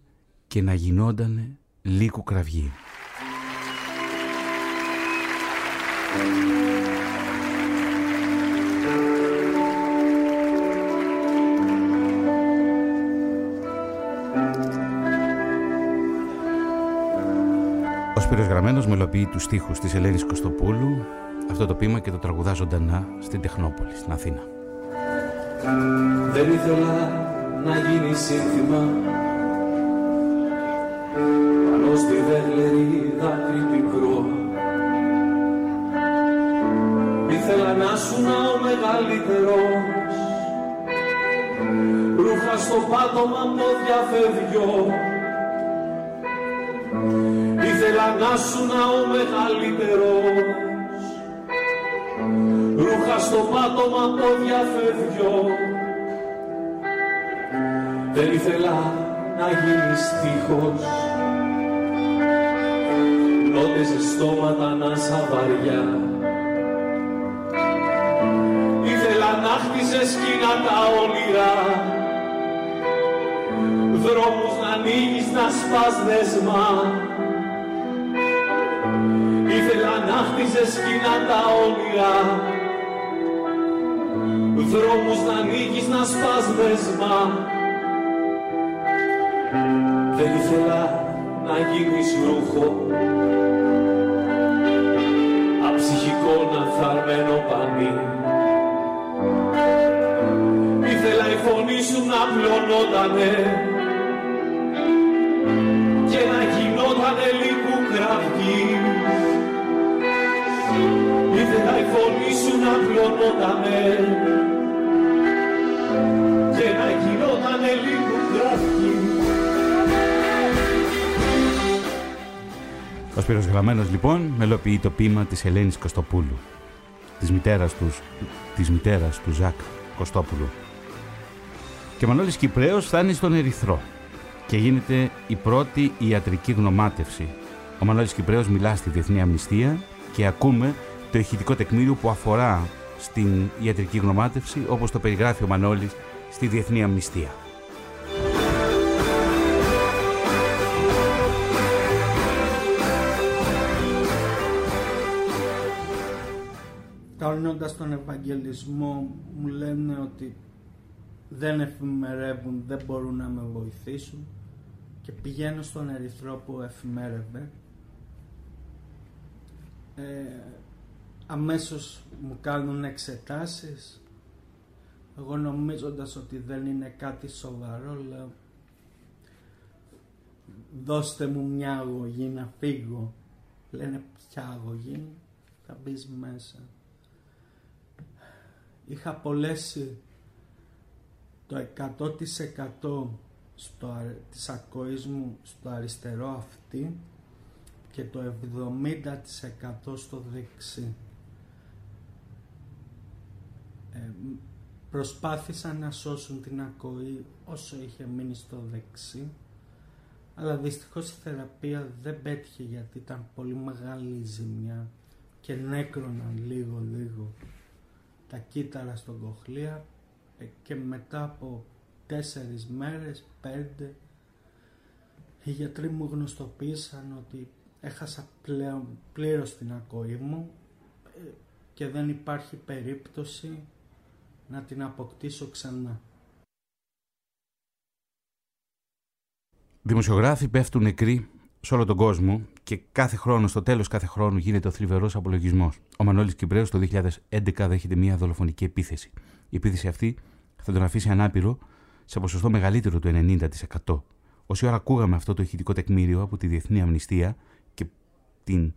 και να γινότανε λύκου κραυγή. Ο Σπύρος Γραμμένος μελοποιεί τους στίχους της Ελένης Κωστοπούλου αυτό το ποίημα και το τραγουδά ζωντανά στην Τεχνόπολη, στην Αθήνα. Δεν ήθελα να γίνει σύνθημα Πάνω στη δέγλερη δάκρυ πικρό. Ήθελα να σου να ο μεγαλύτερος. Ρούχα στο πάτωμα πόδια φεύγιο Ήθελα να σου να ο μεγαλύτερος. Ρούχα στο πάτωμα πόδια φεύγιο Δεν ήθελα να γίνεις τείχος Νότες σε στόματα να σαβαριά Ήθελα να χτίζες σκηνά τα όνειρα Δρόμους να ανοίγεις να σπάς δεσμά Ήθελα να χτίζες σκηνά τα όνειρα Δρόμους να ανοίγεις να σπάς δεσμά Δεν ήθελα να γίνεις ρούχο Αψυχικό να θαρμένο πανί. Ήθελα η φωνή σου να πλωνότανε και να γινότανε λίγο κραυγή. Ήθελα η φωνή σου να πλωνότανε και να γινότανε λίγο κραυγή Ο Σπύρος Γραμμένος λοιπόν μελοποιεί το ποίημα της Ελένης Κωστοπούλου, της μητέρας, τους, της μητέρας του Ζακ Κωστόπουλου. Και ο Μανώλης Κυπρέος φτάνει στον Ερυθρό και γίνεται η πρώτη ιατρική γνωμάτευση. Ο Μανώλης Κυπρέος μιλά στη Διεθνή Αμνηστία και ακούμε το ηχητικό τεκμήριο που αφορά στην ιατρική γνωμάτευση όπως το περιγράφει ο Μανώλης στη Διεθνή Αμνηστία. Κάνοντας τον Ευαγγελισμό μου λένε ότι δεν εφημερεύουν, δεν μπορούν να με βοηθήσουν και πηγαίνω στον Ερυθρό που εφημέρευε. Ε, αμέσως μου κάνουν εξετάσεις. Εγώ νομίζοντας ότι δεν είναι κάτι σοβαρό λέω δώστε μου μια αγωγή να φύγω. Λένε ποια αγωγή. θα μπεις μέσα. Είχα απολέσει το 100% στο, α- της ακοής μου στο αριστερό αυτή και το 70% στο δεξί. Ε, μ- προσπάθησαν να σώσουν την ακοή όσο είχε μείνει στο δεξί αλλά δυστυχώς η θεραπεία δεν πέτυχε γιατί ήταν πολύ μεγάλη η ζημιά και νέκρωναν λίγο λίγο τα κύτταρα στον κοχλία ε, και μετά από τέσσερις μέρες, πέντε οι γιατροί μου γνωστοποίησαν ότι έχασα πλέον πλήρως την ακοή μου ε, και δεν υπάρχει περίπτωση να την αποκτήσω ξανά. Δημοσιογράφοι πέφτουν νεκροί σε όλο τον κόσμο και κάθε χρόνο, στο τέλος κάθε χρόνου, γίνεται ο θλιβερός απολογισμός. Ο Μανώλης Κυπρέος το 2011 δέχεται μια δολοφονική επίθεση. Η επίθεση αυτή θα τον αφήσει ανάπηρο σε ποσοστό μεγαλύτερο του 90%. Όση ώρα ακούγαμε αυτό το ηχητικό τεκμήριο από τη Διεθνή Αμνηστία και την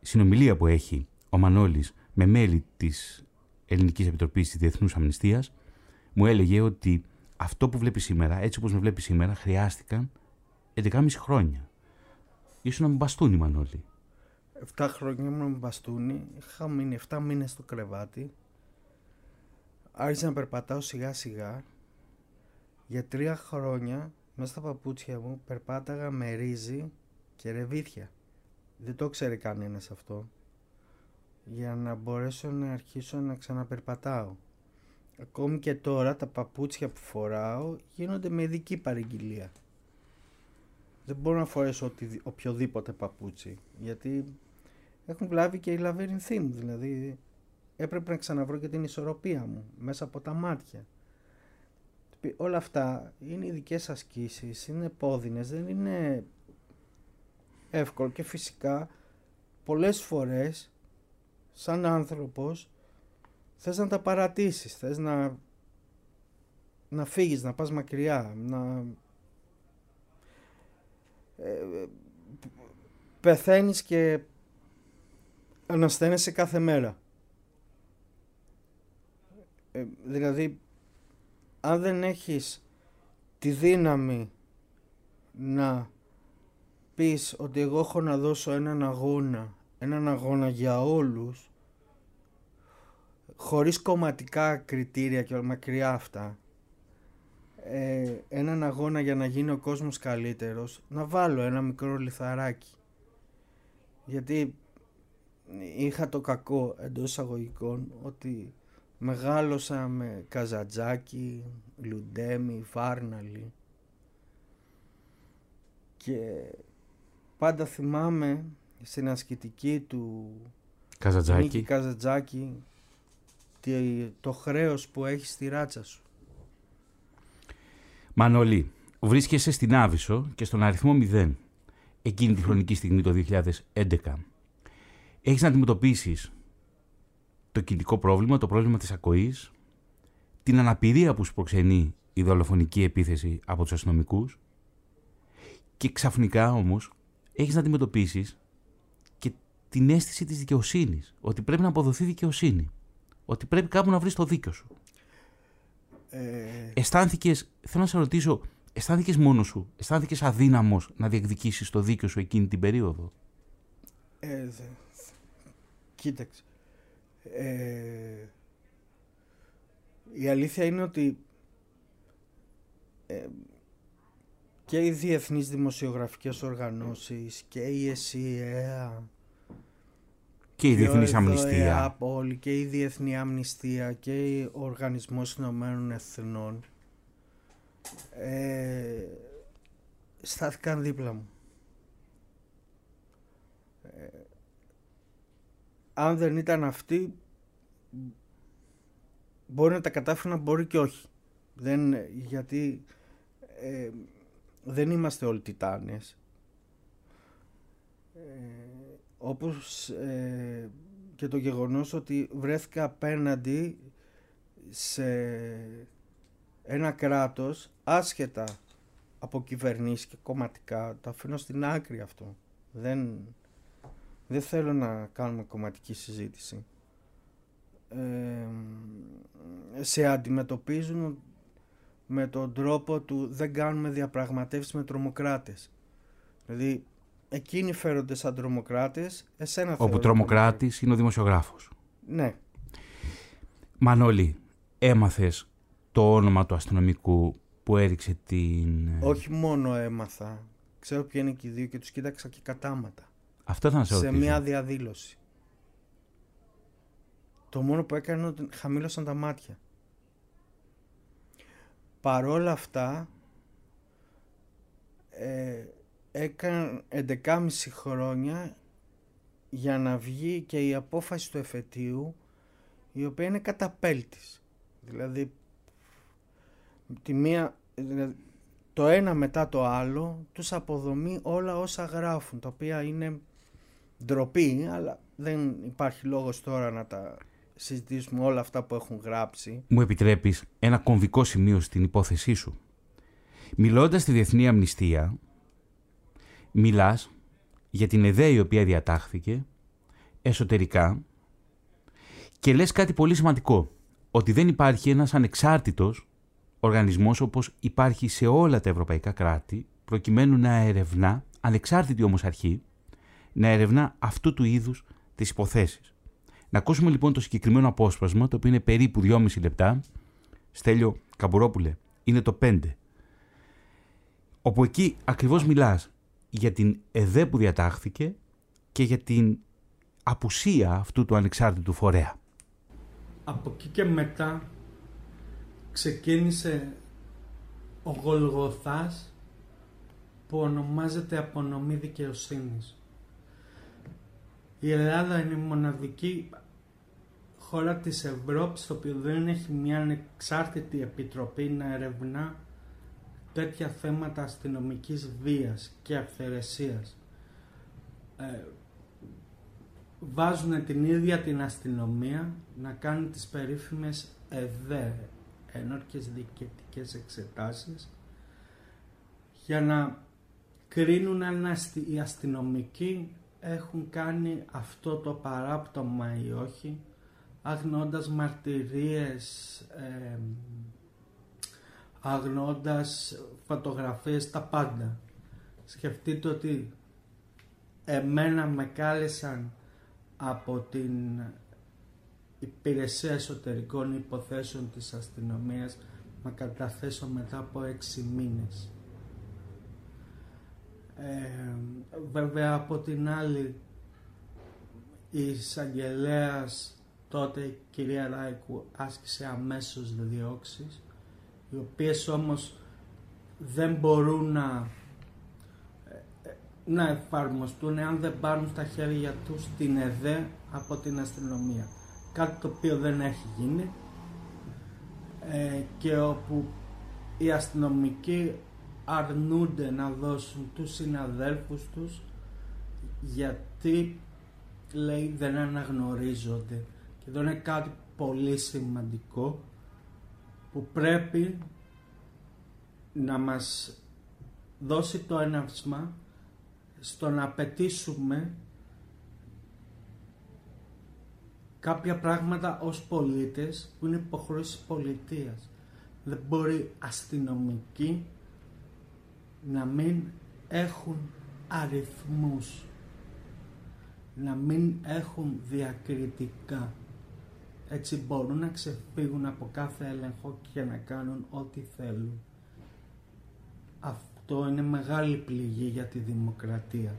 συνομιλία που έχει ο Μανώλης με μέλη της Ελληνικής Επιτροπής της Διεθνούς Αμνηστίας, μου έλεγε ότι αυτό που βλέπει σήμερα, έτσι όπως με βλέπει σήμερα, χρειάστηκαν 11,5 χρόνια. Ήσουν να με μπαστούνι, Μανώλη. 7 χρόνια ήμουν με μπαστούνι, είχα μείνει 7 μήνες στο κρεβάτι. Άρχισα να περπατάω σιγά σιγά. Για τρία χρόνια μέσα στα παπούτσια μου περπάταγα με ρύζι και ρεβίθια. Δεν το ξέρει κανένας αυτό. Για να μπορέσω να αρχίσω να ξαναπερπατάω. Ακόμη και τώρα τα παπούτσια που φοράω γίνονται με ειδική παραγγελία. Δεν μπορώ να φορέσω οτι, οποιοδήποτε παπούτσι γιατί έχουν βλάβει και οι λαβύρινθοί μου δηλαδή έπρεπε να ξαναβρω και την ισορροπία μου μέσα από τα μάτια. Όλα αυτά είναι ειδικές ασκήσεις είναι πόδινες δεν είναι εύκολο και φυσικά πολλές φορές σαν άνθρωπος θες να τα παρατήσεις θες να να φύγεις, να πας μακριά να ε, πεθαίνεις και ανασθένεσαι κάθε μέρα. Ε, δηλαδή, αν δεν έχεις τη δύναμη να πεις ότι εγώ έχω να δώσω έναν αγώνα, έναν αγώνα για όλους, χωρίς κομματικά κριτήρια και μακριά αυτά, ε, έναν αγώνα για να γίνει ο κόσμος καλύτερος, να βάλω ένα μικρό λιθαράκι. Γιατί είχα το κακό εντός εισαγωγικών ότι μεγάλωσα με Καζατζάκι, Λουντέμι, Φάρναλι και πάντα θυμάμαι στην ασκητική του Καζατζάκη. Νίκη Καζατζάκη τι- το χρέος που έχει στη ράτσα σου. Μανώλη, βρίσκεσαι στην Άβυσσο και στον αριθμό 0 εκείνη τη χρονική στιγμή το 2011. Έχεις να αντιμετωπίσεις το κινητικό πρόβλημα, το πρόβλημα της ακοής, την αναπηρία που σου προξενεί η δολοφονική επίθεση από τους αστυνομικούς και ξαφνικά όμως έχεις να αντιμετωπίσεις και την αίσθηση της δικαιοσύνης, ότι πρέπει να αποδοθεί δικαιοσύνη, ότι πρέπει κάπου να βρεις το δίκιο σου. Ε, Αισθάνθηκες, θέλω να σε ρωτήσω, αισθάνθηκες μόνος σου, αισθάνθηκες αδύναμος να διεκδικήσεις το δίκιο σου εκείνη την περίοδο; Ε, δε- κοίταξε. Ε, η αλήθεια είναι ότι ε, και οι διεθνείς δημοσιογραφικές οργανώσεις και η ΕΣΥΕΑ Και η και ο Διεθνής ΕΔΟΕΑΠ Αμνηστία. όλοι και η Διεθνή Αμνηστία και ο Οργανισμός Ηνωμένων Εθνών ε, στάθηκαν δίπλα μου. Ε, αν δεν ήταν αυτοί μπορεί να τα κατάφερνα, μπορεί και όχι. Δεν, γιατί ε, δεν είμαστε όλοι τιτάνες. Ε, όπως ε, και το γεγονός ότι βρέθηκα απέναντι σε ένα κράτος άσχετα από κυβερνήσεις και κομματικά το αφήνω στην άκρη αυτό δεν Δεν θέλω να κάνουμε κομματική συζήτηση. Ε, σε αντιμετωπίζουν με τον τρόπο του δεν κάνουμε διαπραγματεύσεις με τρομοκράτες. Δηλαδή, εκείνοι φέρονται σαν τρομοκράτες, εσένα Όπου τρομοκράτης είναι ο δημοσιογράφος. Ναι. Μανώλη, έμαθες το όνομα του αστυνομικού που έριξε την... Όχι μόνο έμαθα. Ξέρω ποια είναι και οι δύο και τους κοίταξα και κατάματα. Αυτό θα να σε Σε ρωτήσω. μια διαδήλωση. Το μόνο που έκανε είναι ότι χαμήλωσαν τα μάτια. Παρόλα αυτά, ε, έκαναν 11,5 χρόνια για να βγει και η απόφαση του εφετείου η οποία είναι καταπέλτης. Δηλαδή, τη μία, δηλαδή, το ένα μετά το άλλο τους αποδομεί όλα όσα γράφουν, τα οποία είναι ντροπή, αλλά δεν υπάρχει λόγος τώρα να τα συζητήσουμε όλα αυτά που έχουν γράψει. Μου επιτρέπεις ένα κομβικό σημείο στην υπόθεσή σου. Μιλώντας στη Διεθνή Αμνηστία, μιλάς για την ιδέα η οποία διατάχθηκε εσωτερικά και λες κάτι πολύ σημαντικό, ότι δεν υπάρχει ένας ανεξάρτητος οργανισμός όπως υπάρχει σε όλα τα ευρωπαϊκά κράτη, προκειμένου να ερευνά, ανεξάρτητη όμως αρχή, να ερευνά αυτού του είδους τις υποθέσεις. Να ακούσουμε λοιπόν το συγκεκριμένο απόσπασμα, το οποίο είναι περίπου 2,5 λεπτά. Στέλιο Καμπουρόπουλε, είναι το 5. Όπου εκεί ακριβώς μιλάς για την ΕΔΕ που διατάχθηκε και για την απουσία αυτού του ανεξάρτητου φορέα. Από εκεί και μετά ξεκίνησε ο Γολγοθάς που ονομάζεται απονομή δικαιοσύνης. Η Ελλάδα είναι η μοναδική χώρα της Ευρώπης το οποίο δεν έχει μια ανεξάρτητη επιτροπή να ερευνά τέτοια θέματα αστυνομικής βίας και αυθαιρεσίας. Ε, βάζουν την ίδια την αστυνομία να κάνει τις περίφημες ΕΔΕ, ενόρκες διοικητικές εξετάσεις, για να κρίνουν αν αστι- οι αστυνομικοί έχουν κάνει αυτό το παράπτωμα ή όχι, αγνώντας μαρτυρίες, ε, αγνώντας φωτογραφίες, τα πάντα. Σκεφτείτε ότι εμένα με κάλεσαν από την υπηρεσία εσωτερικών υποθέσεων της αστυνομίας να καταθέσω μετά από έξι μήνες. Ε, βέβαια από την άλλη η εισαγγελέας τότε η κυρία Ράικου άσκησε αμέσως διώξεις οι οποίες όμως δεν μπορούν να ε, να εφαρμοστούν αν δεν πάρουν στα χέρια τους την ΕΔΕ από την αστυνομία. Κάτι το οποίο δεν έχει γίνει ε, και όπου οι αστυνομικοί αρνούνται να δώσουν τους συναδέλφους τους γιατί λέει δεν αναγνωρίζονται και εδώ είναι κάτι πολύ σημαντικό που πρέπει να μας δώσει το έναυσμα στο να απαιτήσουμε κάποια πράγματα ως πολίτες που είναι υποχρέωση πολιτείας. Δεν μπορεί αστυνομικοί να μην έχουν αριθμούς, να μην έχουν διακριτικά. Έτσι μπορούν να ξεφύγουν από κάθε έλεγχο και να κάνουν ό,τι θέλουν. Αυτό είναι μεγάλη πληγή για τη δημοκρατία.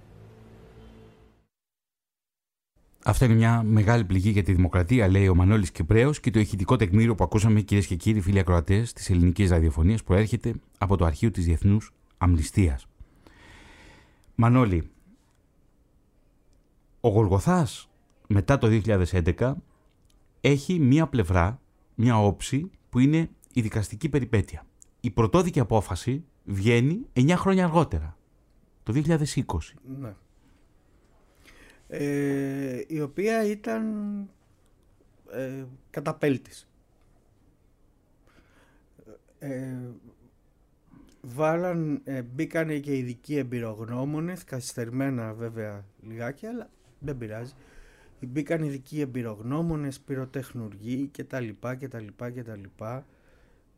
Αυτά είναι μια μεγάλη πληγή για τη δημοκρατία, λέει ο Μανώλης Κυπρέος και το ηχητικό τεκμήριο που ακούσαμε, κυρίες και κύριοι φίλοι ακροατές της ελληνικής ραδιοφωνίας, προέρχεται από το αρχείο της Διεθνούς Αμνηστίας. Μανώλη, ο Γολγοθάς μετά το 2011 έχει μία πλευρά, μία όψη που είναι η δικαστική περιπέτεια. Η πρωτόδικη απόφαση βγαίνει 9 χρόνια αργότερα, το 2020. Ναι. Ε, η οποία ήταν ε, καταπέλτης. Ε, βάλαν, ε, μπήκανε και ειδικοί εμπειρογνώμονες, καθυστερημένα βέβαια λιγάκι, αλλά δεν πειράζει. Μπήκαν ειδικοί εμπειρογνώμονες, πυροτεχνουργοί κτλ. κτλ, κτλ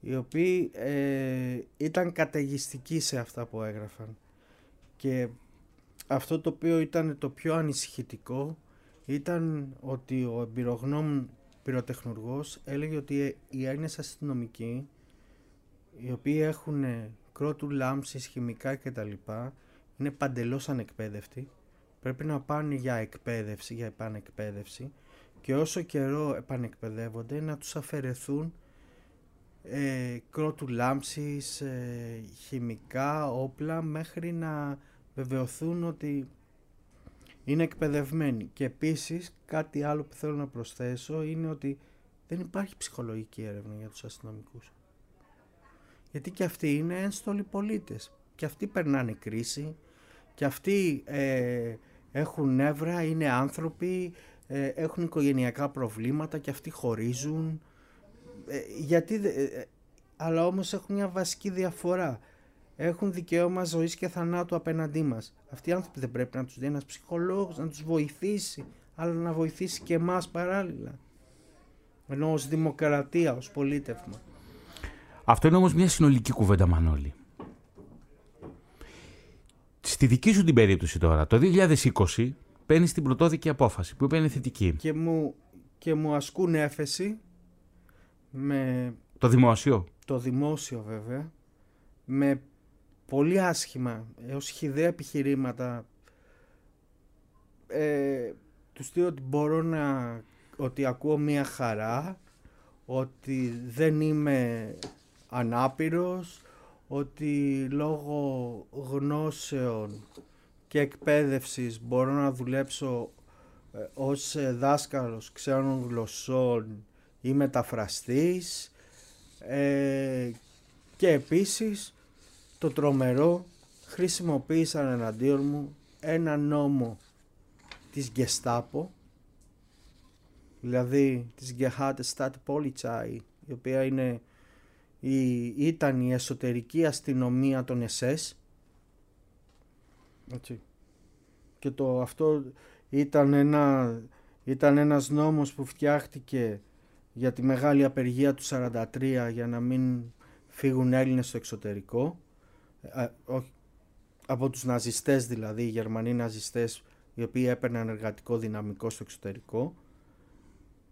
οι οποίοι ε, ήταν καταιγιστικοί σε αυτά που έγραφαν. Και αυτό το οποίο ήταν το πιο ανησυχητικό ήταν ότι ο εμπειρογνώμων πυροτεχνουργός έλεγε ότι οι Έλληνες αστυνομικοί οι οποίοι έχουν κρότου λάμψης, χημικά κτλ είναι παντελώς ανεκπαίδευτοι πρέπει να πάνε για εκπαίδευση, για επανεκπαίδευση και όσο καιρό επανεκπαιδεύονται να τους αφαιρεθούν ε, κρότου λάμψης, ε, χημικά, όπλα μέχρι να βεβαιωθούν ότι είναι εκπαιδευμένοι. Και επίσης κάτι άλλο που θέλω να προσθέσω είναι ότι δεν υπάρχει ψυχολογική έρευνα για τους αστυνομικούς. Γιατί και αυτοί είναι ένστολοι πολίτες. Και αυτοί περνάνε κρίση. Και αυτοί ε, έχουν νεύρα, είναι άνθρωποι, ε, έχουν οικογενειακά προβλήματα και αυτοί χωρίζουν. Ε, γιατί, ε, αλλά όμως έχουν μια βασική διαφορά. Έχουν δικαίωμα ζωής και θανάτου απέναντί μας. Αυτοί οι άνθρωποι δεν πρέπει να τους δει ένας ψυχολόγος, να τους βοηθήσει, αλλά να βοηθήσει και εμάς παράλληλα. Ενώ ως δημοκρατία, ως πολίτευμα. Αυτό είναι όμως μια συνολική κουβέντα Μανώλη. Στη δική σου την περίπτωση τώρα, το 2020 παίρνεις την πρωτόδικη απόφαση που είναι θετική. Και μου, και μου ασκούν έφεση με... Το δημόσιο; Το δημόσιο βέβαια. Με πολύ άσχημα έως χιδέα επιχειρήματα. Ε, τους στείλω ότι μπορώ να... ότι ακούω μία χαρά, ότι δεν είμαι ανάπηρος, ότι λόγω γνώσεων και εκπαίδευσης μπορώ να δουλέψω ε, ως δάσκαλος ξένων γλωσσών ή μεταφραστής ε, και επίσης το τρομερό χρησιμοποίησαν εναντίον μου ένα νόμο της Γκεστάπο δηλαδή της Geheime Polizei η οποία είναι η, ήταν η εσωτερική αστυνομία των ΕΣΕΣ έτσι. και το αυτό ήταν, ένα, ήταν ένας νόμος που φτιάχτηκε για τη μεγάλη απεργία του 43 για να μην φύγουν Έλληνες στο εξωτερικό. Ε, από τους ναζιστές δηλαδή, οι Γερμανοί ναζιστές οι οποίοι έπαιρναν εργατικό δυναμικό στο εξωτερικό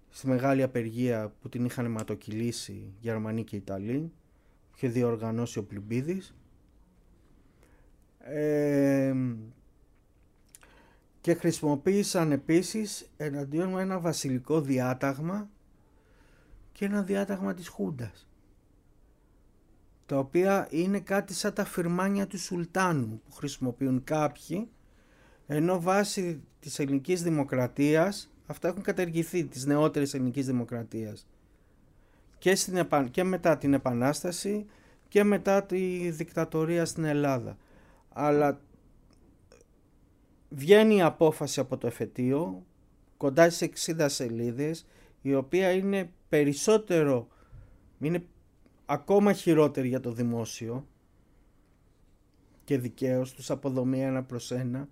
στη μεγάλη απεργία που την είχαν αιματοκυλήσει Γερμανοί και Ιταλοί είχε διοργανώσει ο Πλυμπίδης. Ε, και χρησιμοποίησαν επίσης εναντίον μου ένα βασιλικό διάταγμα και ένα διάταγμα της Χούντας τα οποία είναι κάτι σαν τα φυρμάνια του Σουλτάνου που χρησιμοποιούν κάποιοι ενώ βάσει της ελληνικής δημοκρατίας αυτά έχουν καταργηθεί της νεότερης ελληνικής δημοκρατίας. Και, στην, και μετά την Επανάσταση και μετά τη δικτατορία στην Ελλάδα. Αλλά βγαίνει η απόφαση από το εφετείο κοντά στις 60 σελίδες η οποία είναι περισσότερο είναι ακόμα χειρότερη για το δημόσιο και δικαίως τους αποδομεί ένα προς ένα.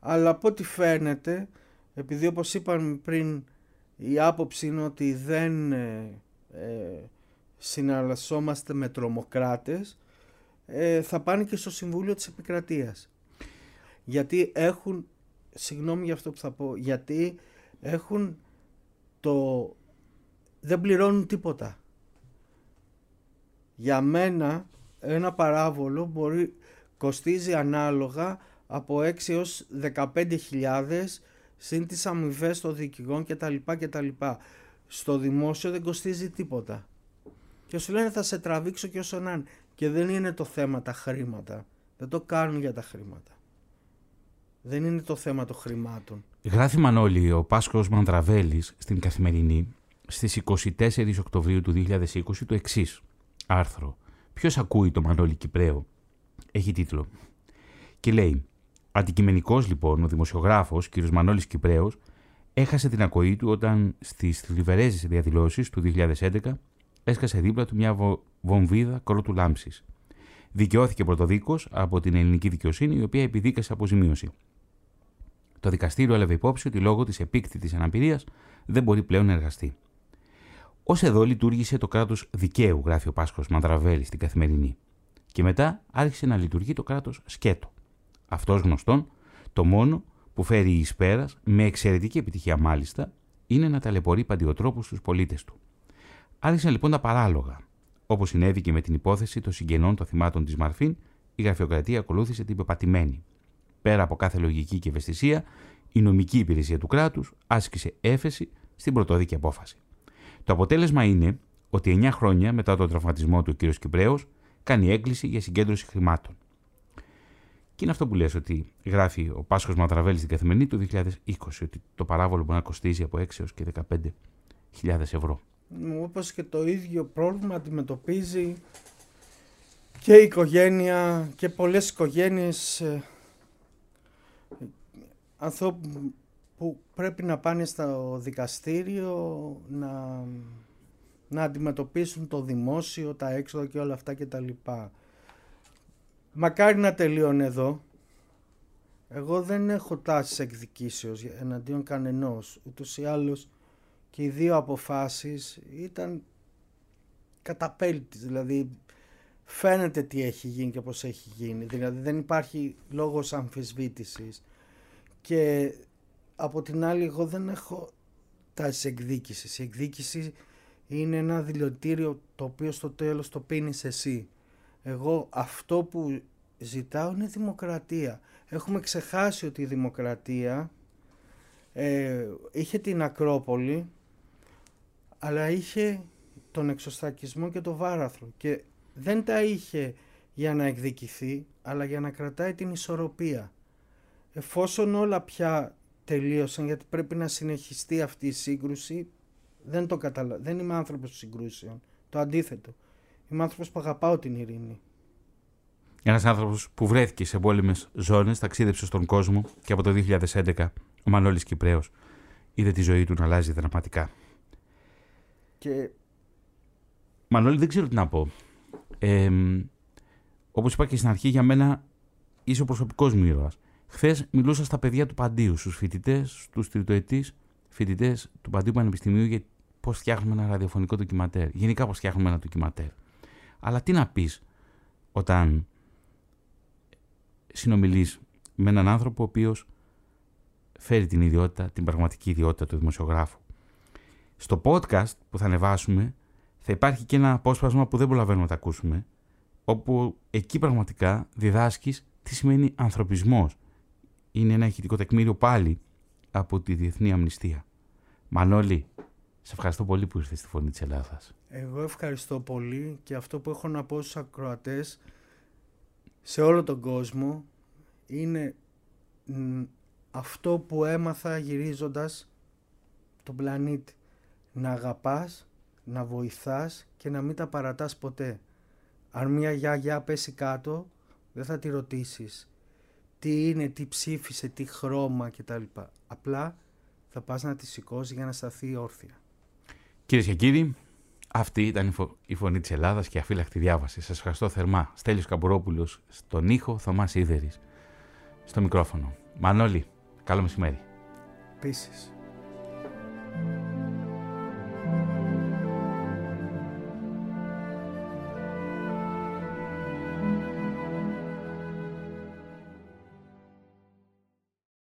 Αλλά από ό,τι φαίνεται επειδή όπως είπαμε πριν η άποψη είναι ότι δεν ε, ε συναλλασσόμαστε με τρομοκράτες ε, θα πάνε και στο Συμβούλιο της Επικρατείας. Γιατί έχουν συγγνώμη για αυτό που θα πω γιατί έχουν το δεν πληρώνουν τίποτα. Για μένα ένα παράβολο μπορεί, κοστίζει ανάλογα από 6 έως 15.000 συν τις αμοιβές των δικηγών κτλ. κτλ. Στο δημόσιο δεν κοστίζει τίποτα. Και σου λένε θα σε τραβήξω και όσο να είναι. Και δεν είναι το θέμα τα χρήματα. Δεν το κάνουν για τα χρήματα. Δεν είναι το θέμα των χρημάτων. Γράφει Μανώλη ο Πάσκος Μανδραβέλης στην Καθημερινή στις 24 Οκτωβρίου του 2020 το εξής άρθρο. Ποιος ακούει το Μανώλη Κυπρέο; Έχει τίτλο. Και λέει Αντικειμενικός λοιπόν ο δημοσιογράφος κ. Μανώλης Κυπρέος έχασε την ακοή του όταν στις θλιβερές διαδηλώσεις του 2011 έσκασε δίπλα του μια βο... βομβίδα κρότου λάμψης. Δικαιώθηκε πρωτοδίκως από την ελληνική δικαιοσύνη η οποία επιδίκασε αποζημίωση. Το δικαστήριο έλαβε υπόψη ότι λόγω της επίκτητης αναπηρίας δεν μπορεί πλέον να εργαστεί. Ω εδώ λειτουργήσε το κράτος δικαίου, γράφει ο Πάσχος Μανδραβέλη στην καθημερινή. Και μετά άρχισε να λειτουργεί το κράτος σκέτο. Αυτός γνωστόν, το μόνο που φέρει εις πέρας, με εξαιρετική επιτυχία μάλιστα, είναι να ταλαιπωρεί παντιοτρόπους στου πολίτες του. Άρχισαν λοιπόν τα παράλογα. Όπως συνέβη και με την υπόθεση των συγγενών των θυμάτων της Μαρφίν, η γραφειοκρατία ακολούθησε την πεπατημένη. Πέρα από κάθε λογική και ευαισθησία, η νομική υπηρεσία του κράτους άσκησε έφεση στην πρωτόδικη απόφαση. Το αποτέλεσμα είναι ότι 9 χρόνια μετά τον τραυματισμό του ο κ. Κυπρέος κάνει έκκληση για συγκέντρωση χρημάτων. Και είναι αυτό που λες ότι γράφει ο Πάσχος Ματραβέλης στην καθημερινή του 2020 ότι το παράβολο μπορεί να κοστίζει από 6 έως και 15.000 ευρώ. Όπως και το ίδιο πρόβλημα αντιμετωπίζει και η οικογένεια και πολλές οικογένειες ε, ανθρώπου που πρέπει να πάνε στο δικαστήριο να, να αντιμετωπίσουν το δημόσιο, τα έξοδα και όλα αυτά και τα λοιπά. Μακάρι να τελειώνει εδώ. Εγώ δεν έχω τάσεις εκδικήσεως εναντίον κανενός. Ούτως ή άλλως και οι δύο αποφάσεις ήταν καταπέλτης. Δηλαδή φαίνεται τι έχει γίνει και πώς έχει γίνει. Δηλαδή δεν υπάρχει λόγος αμφισβήτησης. Και από την άλλη εγώ δεν έχω τάση εκδίκησης. Η εκδίκηση είναι ένα δηλωτήριο το οποίο στο τέλος το πίνεις εσύ. Εγώ αυτό που ζητάω είναι δημοκρατία. Έχουμε ξεχάσει ότι η δημοκρατία ε, είχε την Ακρόπολη αλλά είχε τον εξωστακισμό και το βάραθρο και δεν τα είχε για να εκδικηθεί αλλά για να κρατάει την ισορροπία. Εφόσον όλα πια τελείωσαν γιατί πρέπει να συνεχιστεί αυτή η σύγκρουση δεν το καταλαβαίνω. Δεν είμαι άνθρωπος συγκρούσεων. Το αντίθετο. Είμαι άνθρωπος που αγαπάω την ειρήνη. Ένας άνθρωπος που βρέθηκε σε πόλεμες ζώνες, ταξίδεψε στον κόσμο και από το 2011 ο Μανώλης Κυπρέος είδε τη ζωή του να αλλάζει δραματικά. Και... Μανώλη, δεν ξέρω τι να πω. Ε, όπως είπα και στην αρχή, για μένα είσαι ο προσωπικός μου ήρωας. Χθες μιλούσα στα παιδιά του Παντίου, στους φοιτητές, στους τριτοετής φοιτητές του Παντίου Πανεπιστημίου για πώς φτιάχνουμε ένα ραδιοφωνικό ντοκιματέρ. Γενικά πώς φτιάχνουμε ένα ντοκιματέρ. Αλλά τι να πεις όταν συνομιλείς με έναν άνθρωπο ο οποίος φέρει την ιδιότητα, την πραγματική ιδιότητα του δημοσιογράφου. Στο podcast που θα ανεβάσουμε θα υπάρχει και ένα απόσπασμα που δεν προλαβαίνουμε να τα ακούσουμε, όπου εκεί πραγματικά διδάσκεις τι σημαίνει ανθρωπισμός. Είναι ένα ηχητικό τεκμήριο πάλι από τη Διεθνή Αμνηστία. Μανώλη, σε ευχαριστώ πολύ που ήρθες στη Φωνή της Ελλάδας. Εγώ ευχαριστώ πολύ και αυτό που έχω να πω στους ακροατές σε όλο τον κόσμο είναι αυτό που έμαθα γυρίζοντας τον πλανήτη. Να αγαπάς, να βοηθάς και να μην τα παρατάς ποτέ. Αν μια γιαγιά πέσει κάτω, δεν θα τη ρωτήσεις τι είναι, τι ψήφισε, τι χρώμα κτλ. Απλά θα πας να τη σηκώσεις για να σταθεί όρθια. Κυρίες και κύριοι, αυτή ήταν η φωνή της Ελλάδας και αφύλακτη διάβαση. Σας ευχαριστώ θερμά. Στέλιος Καμπουρόπουλος στον ήχο, Θωμάς Ίδερης στο μικρόφωνο. Μανώλη, καλό μεσημέρι. Επίσης.